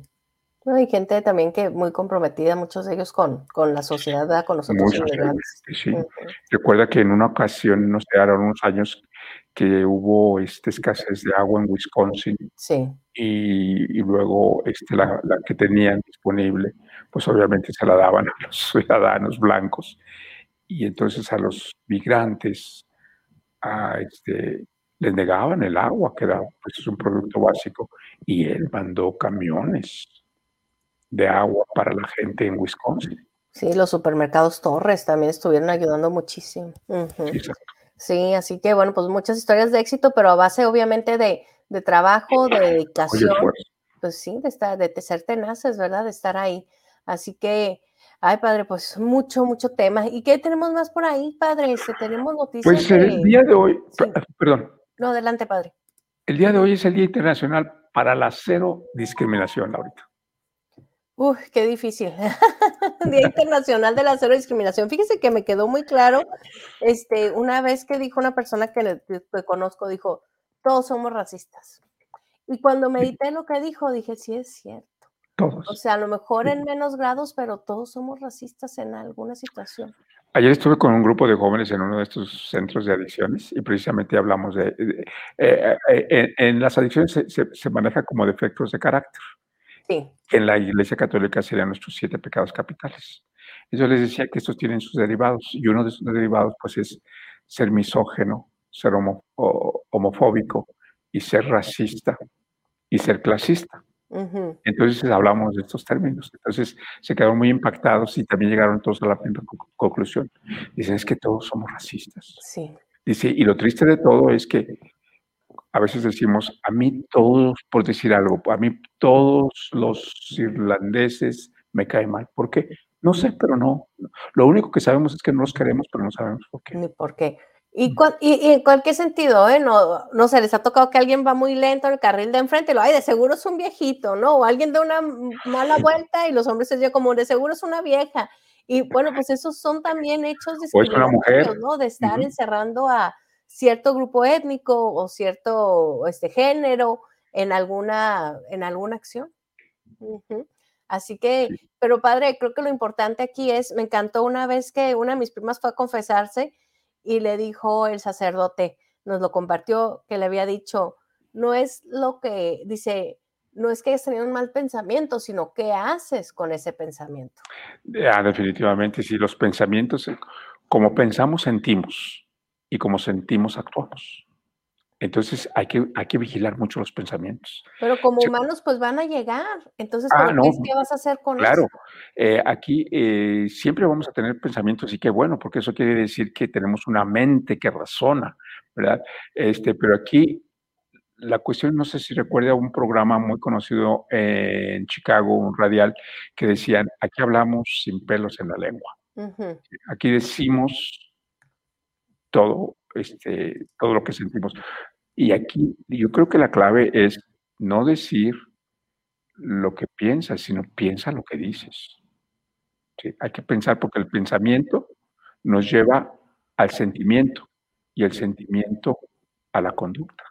Hay gente también que muy comprometida, muchos de ellos con, con la sociedad, con los otros inmigrantes. Sí. Recuerda que en una ocasión, no sé, hace unos años, que hubo este, escasez de agua en Wisconsin. Sí. Y, luego este, la, la, que tenían disponible, pues obviamente se la daban a los *laughs* ciudadanos blancos. Y entonces a los migrantes, a este, les negaban el agua, que era pues, es un producto básico, y él mandó camiones de agua para la gente en Wisconsin. Sí, los supermercados Torres también estuvieron ayudando muchísimo. Sí, así que bueno, pues muchas historias de éxito, pero a base obviamente de, de trabajo, de dedicación. pues sí, de, estar, de ser tenaces, ¿verdad? De estar ahí. Así que, ay, padre, pues mucho, mucho tema. ¿Y qué tenemos más por ahí, padre? Este, tenemos noticias. Pues el día de hoy, perdón, no, adelante, padre. El día de hoy es el Día Internacional para la Cero Discriminación, ahorita. Uy, qué difícil. *laughs* Día Internacional de la Cero Discriminación. Fíjese que me quedó muy claro, este, una vez que dijo una persona que, que conozco, dijo, todos somos racistas. Y cuando medité lo que dijo, dije, sí es cierto. Todos. O sea, a lo mejor en menos grados, pero todos somos racistas en alguna situación. Ayer estuve con un grupo de jóvenes en uno de estos centros de adicciones y precisamente hablamos de... Eh, eh, en, las adicciones se, maneja como defectos de carácter. Sí. En la Iglesia Católica serían nuestros siete pecados capitales. Yo les decía que estos tienen sus derivados y uno de sus derivados pues es ser misógeno, ser homofóbico y ser racista y ser clasista. Entonces hablamos de estos términos. Entonces se quedaron muy impactados y también llegaron todos a la misma conclusión. Dicen, es que todos somos racistas. Sí. Dice, y lo triste de todo es que a veces decimos, a mí todos, por decir algo, a mí todos los irlandeses me caen mal. ¿Por qué? No sé, pero no. Lo único que sabemos es que no los queremos, pero no sabemos por qué. Ni por qué. ¿Y, y, en cualquier sentido, ¿eh? No, no sé, les ha tocado que alguien va muy lento en el carril de enfrente y lo, ay, de seguro es un viejito, ¿no? O alguien da una mala vuelta y los hombres se dicen como, de seguro es una vieja. Y bueno, pues esos son también hechos de ¿no? De estar encerrando a cierto grupo étnico o cierto este, género en alguna, en alguna acción. Así que, pero padre, creo que lo importante aquí es, me encantó una vez que una de mis primas fue a confesarse y le dijo el sacerdote, nos lo compartió, que le había dicho, no es lo que dice, no es que hayas tenido un mal pensamiento, sino qué haces con ese pensamiento. Ah, definitivamente, sí, los pensamientos, eh, como pensamos, sentimos, y como sentimos, actuamos. Entonces hay que, hay que vigilar mucho los pensamientos. Pero como humanos, pues van a llegar. Entonces, ah, ¿qué vas a hacer con eso? Claro, eh, aquí eh, siempre vamos a tener pensamientos y qué bueno, porque eso quiere decir que tenemos una mente que razona, ¿verdad? Este, pero aquí la cuestión, no sé si recuerda un programa muy conocido en Chicago, un radial, que decían, aquí hablamos sin pelos en la lengua. Aquí decimos todo, este, todo lo que sentimos. Y aquí yo creo que la clave es no decir lo que piensas, sino piensa lo que dices. hay que pensar porque el pensamiento nos lleva al sentimiento y el sentimiento a la conducta.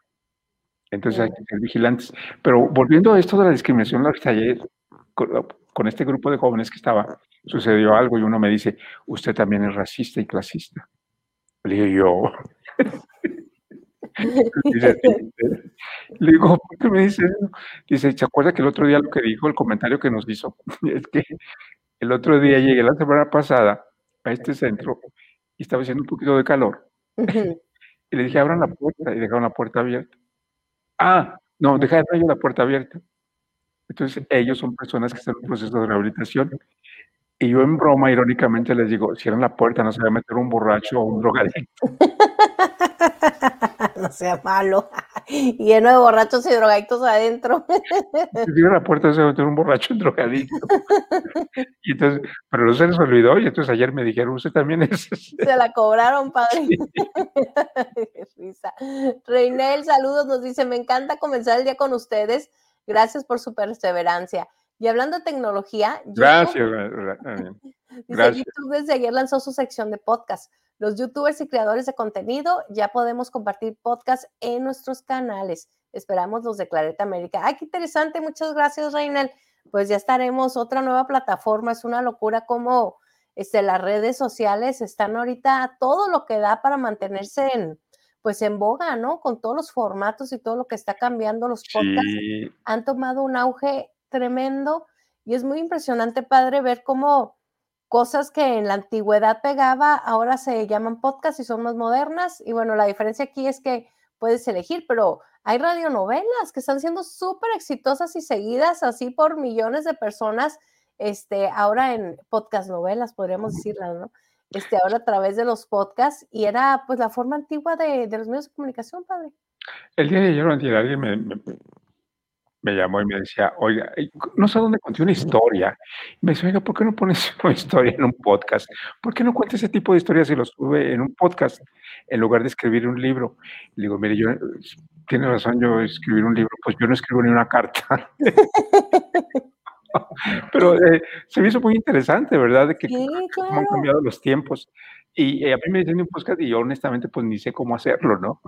Entonces hay que ser vigilantes. Pero volviendo a esto de la discriminación, la ayer con, con este grupo de jóvenes que estaba, sucedió algo y uno me dice, usted también es racista y clasista. Le digo yo, *laughs* le digo, ¿por qué me dice eso? Dice, ¿se acuerda que el otro día lo que dijo, el comentario que nos hizo? *laughs* Es que el otro día llegué la semana pasada a este centro y estaba haciendo un poquito de calor. Y le dije, abran la puerta y dejaron la puerta abierta. Ah, no, dejaron ellos la puerta abierta. Entonces, ellos son personas que están en un proceso de rehabilitación. Y yo en broma, irónicamente, les digo, cierren la puerta, no se va a meter un borracho o un drogadicto. *laughs* no sea malo. *laughs* y lleno de borrachos y drogadictos adentro. Dio la puerta se metió un borracho y drogadicto. *laughs* y entonces, pero no se les olvidó y entonces ayer me dijeron, usted también es... Se la cobraron, padre. Risa. Reinel, saludos, nos dice, me encanta comenzar el día con ustedes. Gracias por su perseverancia. Y hablando de tecnología, *laughs* Gracias. YouTube desde ayer lanzó su sección de podcast. Los youtubers y creadores de contenido ya podemos compartir podcast en nuestros canales. Esperamos los de Clareta América. ¡Ay, qué interesante! Muchas gracias, Reinel. Pues ya estaremos, otra nueva plataforma. Es una locura como este, las redes sociales están ahorita todo lo que da para mantenerse en, pues en boga, ¿no? Con todos los formatos y todo lo que está cambiando, los podcasts han tomado un auge tremendo y es muy impresionante, padre, ver cómo cosas que en la antigüedad pegaba, ahora se llaman podcast y son más modernas. Y bueno, la diferencia aquí es que puedes elegir, pero hay radionovelas que están siendo súper exitosas y seguidas así por millones de personas, este, ahora en podcast novelas, podríamos decirlas, ¿no? Este, ahora a través de los podcasts, y era pues la forma antigua de, los medios de comunicación, padre. El día de ayer, alguien me, me llamó y me decía, oiga, no sé dónde conté una historia. Y me dice, oiga, ¿por qué no pones *laughs* una historia en un podcast? ¿Por qué no cuenta ese tipo de historias y lo sube en un podcast en lugar de escribir un libro? Y le digo, mire, yo, tiene razón, yo escribir un libro, pues yo no escribo ni una *laughs* carta. *laughs* Pero eh, se me hizo muy interesante, ¿verdad? De que cómo han cambiado los tiempos. Y eh, a mí me dicen un podcast y yo honestamente pues ni sé cómo hacerlo, ¿no?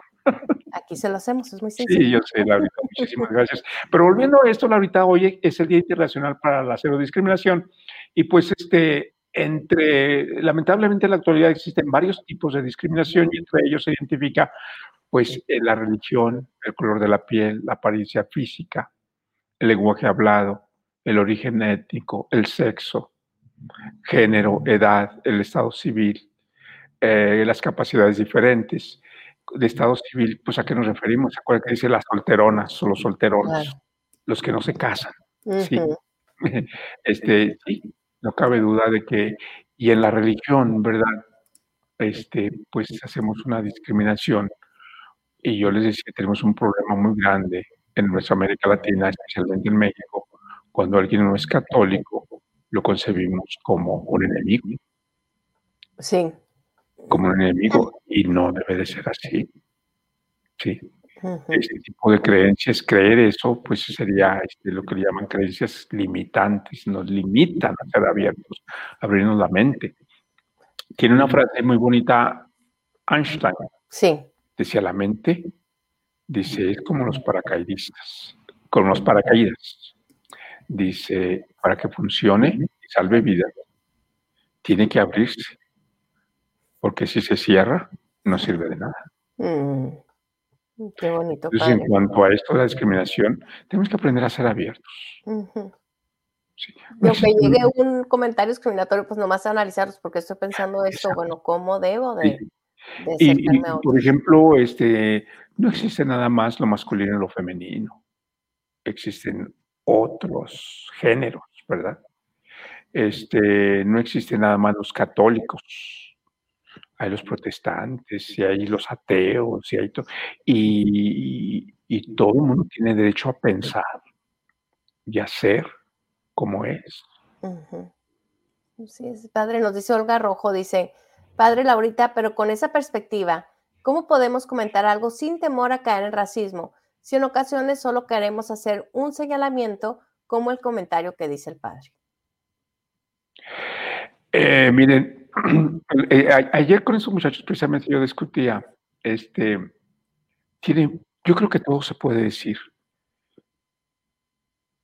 Aquí se lo hacemos, es muy sencillo. Sí, yo sé, Laurita, muchísimas gracias. Pero volviendo a esto, Laurita, hoy es el Día Internacional para la Cero Discriminación y pues este, entre, lamentablemente en la actualidad existen varios tipos de discriminación y entre ellos se identifica pues la religión, el color de la piel, la apariencia física, el lenguaje hablado, el origen étnico, el sexo, género, edad, el estado civil, eh, las capacidades diferentes. De estado civil, pues a qué nos referimos? ¿Se acuerdan que dice las solteronas o los solterones? Los que no se casan. Sí. *laughs* Este, sí, no cabe duda de que, y en la religión, ¿verdad? Este, pues hacemos una discriminación. Y yo les decía, tenemos un problema muy grande en nuestra América Latina, especialmente en México, cuando alguien no es católico, lo concebimos como un enemigo. Sí. Como un enemigo y no debe de ser así. Sí. Ese tipo de creencias, creer eso, pues sería este, lo que le llaman creencias limitantes, nos limitan a ser abiertos, abrirnos la mente. Tiene una frase muy bonita Einstein. Sí. Decía la mente, dice, es como los paracaidistas, como los paracaídas dice, para que funcione y salve vidas, tiene que abrirse, porque si se cierra, no sirve de nada. Mm, qué bonito. Entonces, en cuanto a esto de la discriminación, tenemos que aprender a ser abiertos. sí. aunque llegue un comentario discriminatorio, pues nomás analizarlos, porque estoy pensando esto, bueno, ¿cómo debo de, y, Por ejemplo, este, no existe nada más lo masculino y lo femenino. Existen otros géneros, ¿verdad? Este, no existen nada más los católicos, hay los protestantes, y hay los ateos, y hay todo, y, todo el mundo tiene derecho a pensar y a ser como es. Sí, padre, nos dice Olga Rojo, dice, padre Laurita, pero con esa perspectiva, ¿cómo podemos comentar algo sin temor a caer en racismo? si en ocasiones solo queremos hacer un señalamiento como el comentario que dice el padre. Eh, miren, *clears throat* eh, ayer con esos muchachos precisamente yo discutía, este, tiene, yo creo que todo se puede decir,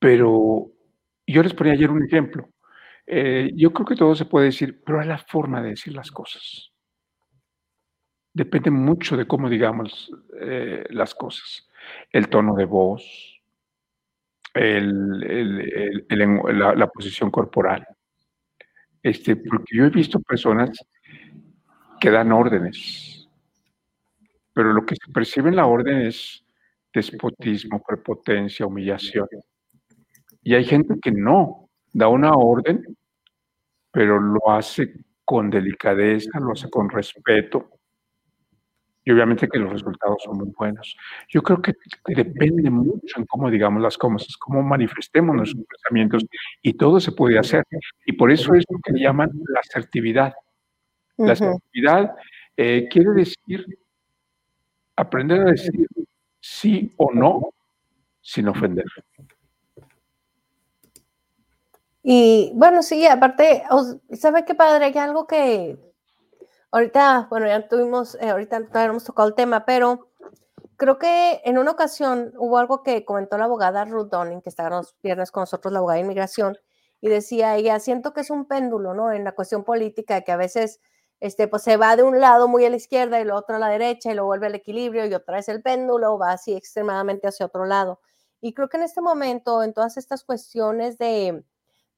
pero yo les ponía ayer un ejemplo. Eh, yo creo que todo se puede decir, pero hay la forma de decir las cosas. Depende mucho de cómo digamos las cosas el tono de voz, la, posición corporal. Este, porque yo he visto personas que dan órdenes, pero lo que se percibe en la orden es despotismo, prepotencia, humillación. Y hay gente que no, da una orden, pero lo hace con delicadeza, lo hace con respeto, y obviamente que los resultados son muy buenos. Yo creo que depende mucho en cómo digamos las cosas, cómo manifestemos nuestros pensamientos y todo se puede hacer. Y por eso es lo que llaman la asertividad. La asertividad eh, quiere decir aprender a decir sí o no sin ofender. Y bueno, sí, aparte, ¿sabe qué padre? Hay algo que ahorita, bueno, ya tuvimos, eh, ahorita no hemos tocado el tema, pero creo que en una ocasión hubo algo que comentó la abogada Ruth Donning, que está los viernes con nosotros, la abogada de inmigración, y decía ella, siento que es un péndulo, ¿no? En la cuestión política, que a veces este, pues se va de un lado muy a la izquierda y el otro a la derecha y lo vuelve al equilibrio y otra vez el péndulo va así extremadamente hacia otro lado. Y creo que en este momento, en todas estas cuestiones de,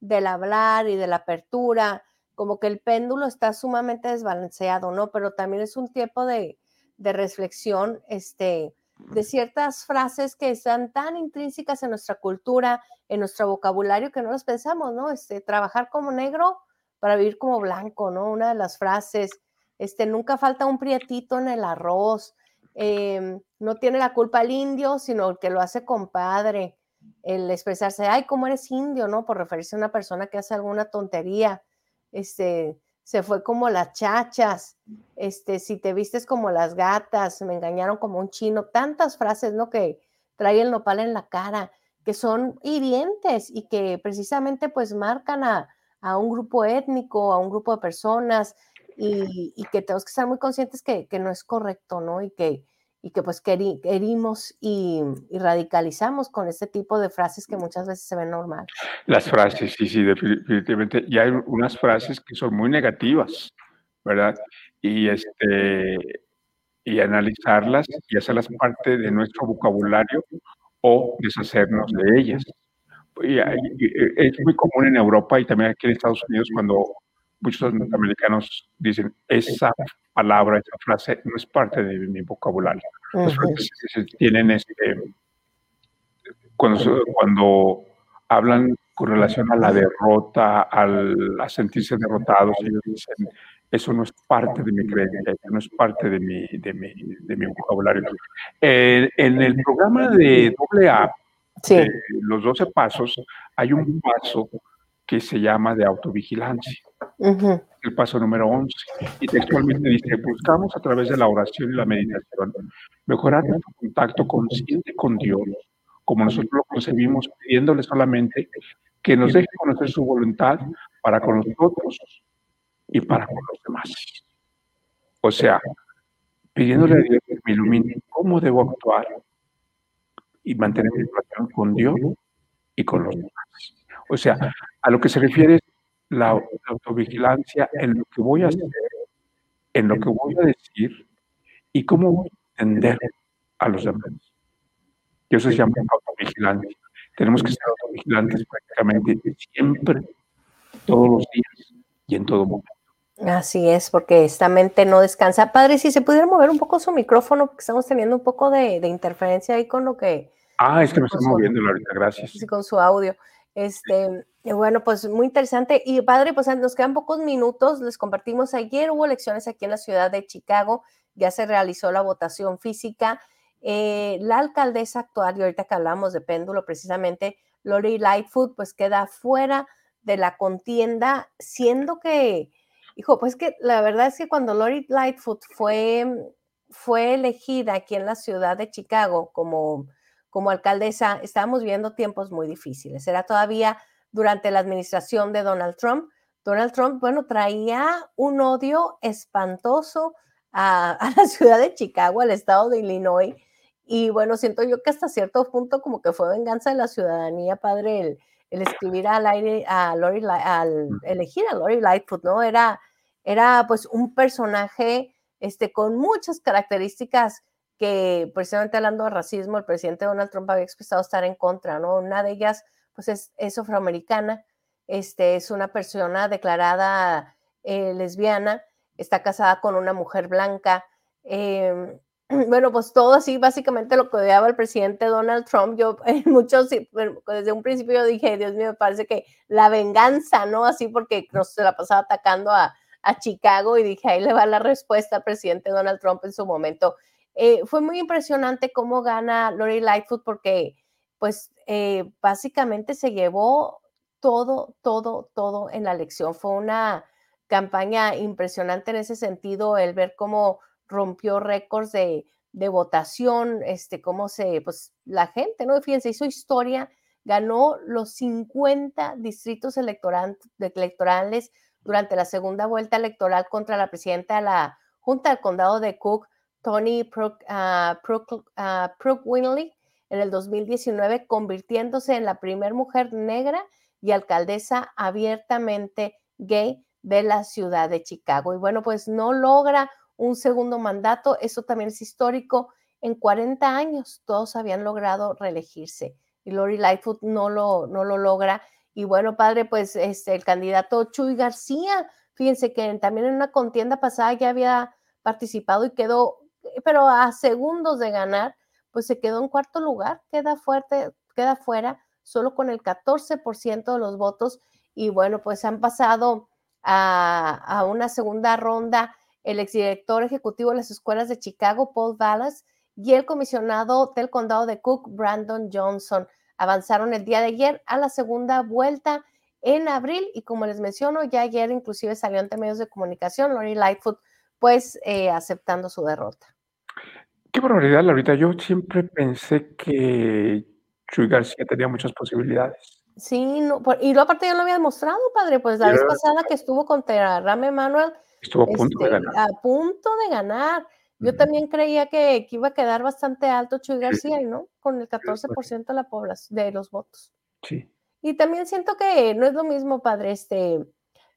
del hablar y de la apertura, como que el péndulo está sumamente desbalanceado, ¿no? Pero también es un tiempo de, de reflexión, este, de ciertas frases que están tan intrínsecas en nuestra cultura, en nuestro vocabulario, que no las pensamos, ¿no? Este, trabajar como negro para vivir como blanco, ¿no? Una de las frases, este, nunca falta un prietito en el arroz, em, no tiene la culpa el indio, sino el que lo hace compadre, el expresarse, ay, ¿cómo eres indio, no? Por referirse a una persona que hace alguna tontería, este, se fue como las chachas, este, si te vistes como las gatas, me engañaron como un chino, tantas frases, ¿no? Que trae el nopal en la cara, que son hirientes y que precisamente pues marcan a, a un grupo étnico, a un grupo de personas y, que tenemos que estar muy conscientes que, no es correcto, ¿no? Y que, y que pues herimos y, radicalizamos con este tipo de frases que muchas veces se ven normal. Las frases, sí, sí, definitivamente. Y hay unas frases que son muy negativas, ¿verdad? Y, este, y analizarlas y hacerlas parte de nuestro vocabulario o deshacernos de ellas es muy común en Europa y también aquí en Estados Unidos cuando muchos norteamericanos dicen esa palabra, esa frase no es parte de mi vocabulario. tienen este, cuando, cuando hablan con relación a la derrota, al, a sentirse derrotados, ellos dicen, eso no es parte de mi creencia, no es parte de mi, de mi, de mi vocabulario. Eh, en el programa de AA, sí. los 12 pasos, hay un paso que se llama de autovigilancia. El paso número 11. Y textualmente dice, buscamos a través de la oración y la meditación mejorar nuestro contacto consciente con Dios, como nosotros lo concebimos, pidiéndole solamente que nos deje conocer su voluntad para con nosotros y para con los demás. O sea, pidiéndole a Dios que me ilumine cómo debo actuar y mantener mi relación con Dios y con los demás. O sea, a lo que se refiere la, autovigilancia en lo que voy a hacer, en lo que voy a decir y cómo voy a entender a los demás. Y eso se llama autovigilancia. Tenemos que ser autovigilantes prácticamente siempre, todos los días y en todo momento. Así es, porque esta mente no descansa. Padre, si se pudiera mover un poco su micrófono, porque estamos teniendo un poco de, de interferencia ahí con lo que Ah, es que me estoy moviendo ahorita, gracias. Sí, con su audio. Este, bueno, pues muy interesante. Y padre, pues nos quedan pocos minutos. Les compartimos ayer hubo elecciones aquí en la ciudad de Chicago. Ya se realizó la votación física. Eh, la alcaldesa actual, y ahorita que hablamos de péndulo precisamente, Lori Lightfoot, pues queda fuera de la contienda, siendo que, hijo, pues que la verdad es que cuando Lori Lightfoot fue, fue elegida aquí en la ciudad de Chicago como como alcaldesa, estábamos viendo tiempos muy difíciles. Era todavía durante la administración de Donald Trump. Donald Trump, bueno, traía un odio espantoso a, la *laughs* ciudad de Chicago, al estado de Illinois. Y bueno, siento yo que hasta cierto punto como que fue venganza de la ciudadanía, padre, el, escribir al aire a Lori, al elegir a Lori Lightfoot, ¿no? Era, era pues un personaje este, con muchas características que precisamente hablando de racismo, el presidente Donald Trump había expresado estar en contra, ¿no? Una de ellas, pues es, es afroamericana, este, es una persona declarada eh, lesbiana, está casada con una mujer blanca. Em, *clears throat* bueno, pues todo así, básicamente lo que odiaba el presidente Donald Trump. Yo, *laughs* muchos, desde un principio yo dije, Dios mío, me parece que la venganza, ¿no? Así porque nos se la pasaba atacando a, a Chicago y dije, ahí le va la respuesta al presidente Donald Trump en su momento. Eh, fue muy impresionante cómo gana Lori Lightfoot porque pues eh, básicamente se llevó todo, todo, todo en la elección. Fue una campaña impresionante en ese sentido, el ver cómo rompió récords de, de votación, este, cómo se, pues la gente, ¿no? Fíjense, hizo historia, ganó los 50 distritos electorales durante la segunda vuelta electoral contra la presidenta de la Junta del Condado de Cook, Tony Prook, uh, Winley, en el 2019, convirtiéndose en la primera mujer negra y alcaldesa abiertamente gay de la ciudad de Chicago. Y bueno, pues no logra un segundo mandato, eso también es histórico. En 40 años todos habían logrado reelegirse y Lori Lightfoot no lo, no lo logra. Y bueno, padre, pues este, el candidato Chuy García, fíjense que también en una contienda pasada ya había participado y quedó, pero a segundos de ganar, pues se quedó en cuarto lugar, queda fuerte, queda fuera, solo con el 14% de los votos. Y bueno, pues han pasado a, una segunda ronda el exdirector ejecutivo de las escuelas de Chicago, Paul Vallas, y el comisionado del condado de Cook, Brandon Johnson avanzaron el día de ayer a la segunda vuelta en abril y como les menciono, ya ayer inclusive salió ante medios de comunicación Lori Lightfoot pues eh, aceptando su derrota. Qué barbaridad, Laurita. Yo siempre pensé que Chuy García tenía muchas posibilidades. Sí, no, y lo aparte ya lo había demostrado, padre, pues la vez pasada que estuvo contra Rame Manuel. Estuvo a punto de este, ganar. A punto de ganar. Yo también creía que, iba a quedar bastante alto Chuy García, ¿no? Con el 14% de la población, de los votos. Sí. Y también siento que no es lo mismo, padre, este,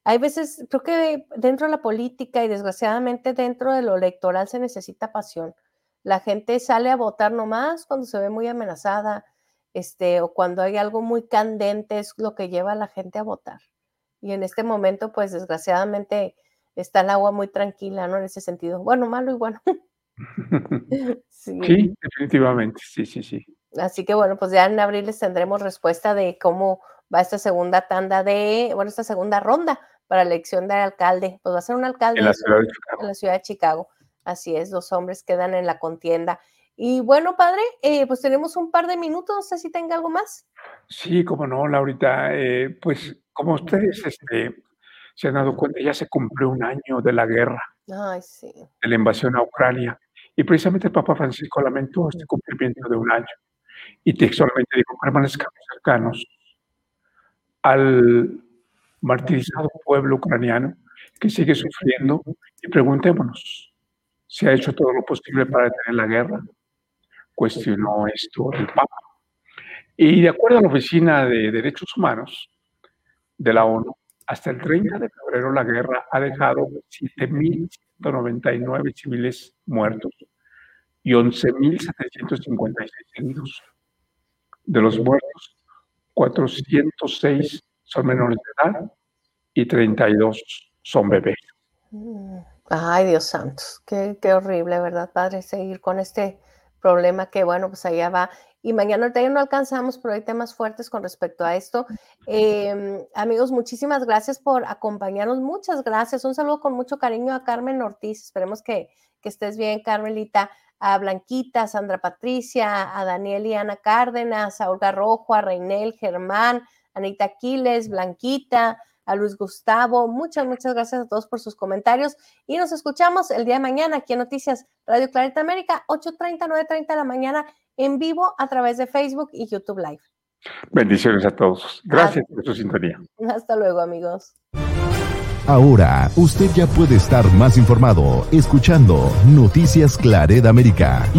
hay veces, creo que dentro de la política y desgraciadamente dentro de lo electoral se necesita pasión. La gente sale a votar nomás cuando se ve muy amenazada, este, o cuando hay algo muy candente es lo que lleva a la gente a votar. Y en este momento, pues desgraciadamente, está el agua muy tranquila, ¿no? En ese sentido. Bueno, malo y bueno. *laughs* *laughs* sí. sí. definitivamente, sí, sí, sí. Así que bueno, pues ya en abril les tendremos respuesta de cómo va esta segunda tanda de, bueno, esta segunda ronda para la elección de alcalde. Pues va a ser un alcalde en la ciudad de Chicago. En la ciudad de Chicago. Así es, dos hombres quedan en la contienda. Y bueno, padre, eh, pues tenemos un par de minutos, no sé si tenga algo más. Sí, como no, Laurita. Eh, pues como ustedes este, se han dado cuenta, ya se cumplió un año de la guerra, Ay, sí. de la invasión a Ucrania. Y precisamente el Papa Francisco lamentó este cumplimiento de un año. Y textualmente dijo, permanezcamos cercanos al martirizado pueblo ucraniano que sigue sufriendo y preguntémonos, ¿se ha hecho todo lo posible para detener la guerra? Cuestionó esto el Papa. Y de acuerdo a la Oficina de Derechos Humanos de la ONU, hasta el 30 de febrero la guerra ha dejado 7.199 civiles muertos y 11.756 heridos. De los muertos, 406 son menores de edad y 32 son bebés. Ay, Dios santo, qué, qué horrible, ¿verdad, padre? Seguir con este problema que, bueno, pues allá va y mañana no alcanzamos, pero hay temas fuertes con respecto a esto. Em, amigos, muchísimas gracias por acompañarnos. Muchas gracias. Un saludo con mucho cariño a Carmen Ortiz. Esperemos que, que estés bien, Carmelita. A Blanquita, a Sandra Patricia, a Daniel y Ana Cárdenas, a Olga Rojo, a Reinel, Germán, Anita Aquiles, Blanquita, a Luis Gustavo. Muchas, muchas gracias a todos por sus comentarios y nos escuchamos el día de mañana aquí en Noticias Radio Clarita América, 8.30, 9.30 de la mañana en vivo a través de Facebook y YouTube Live. Bendiciones a todos. Gracias por su sintonía. *laughs* Hasta luego, amigos. Ahora, usted ya puede estar más informado escuchando Noticias Clareda América.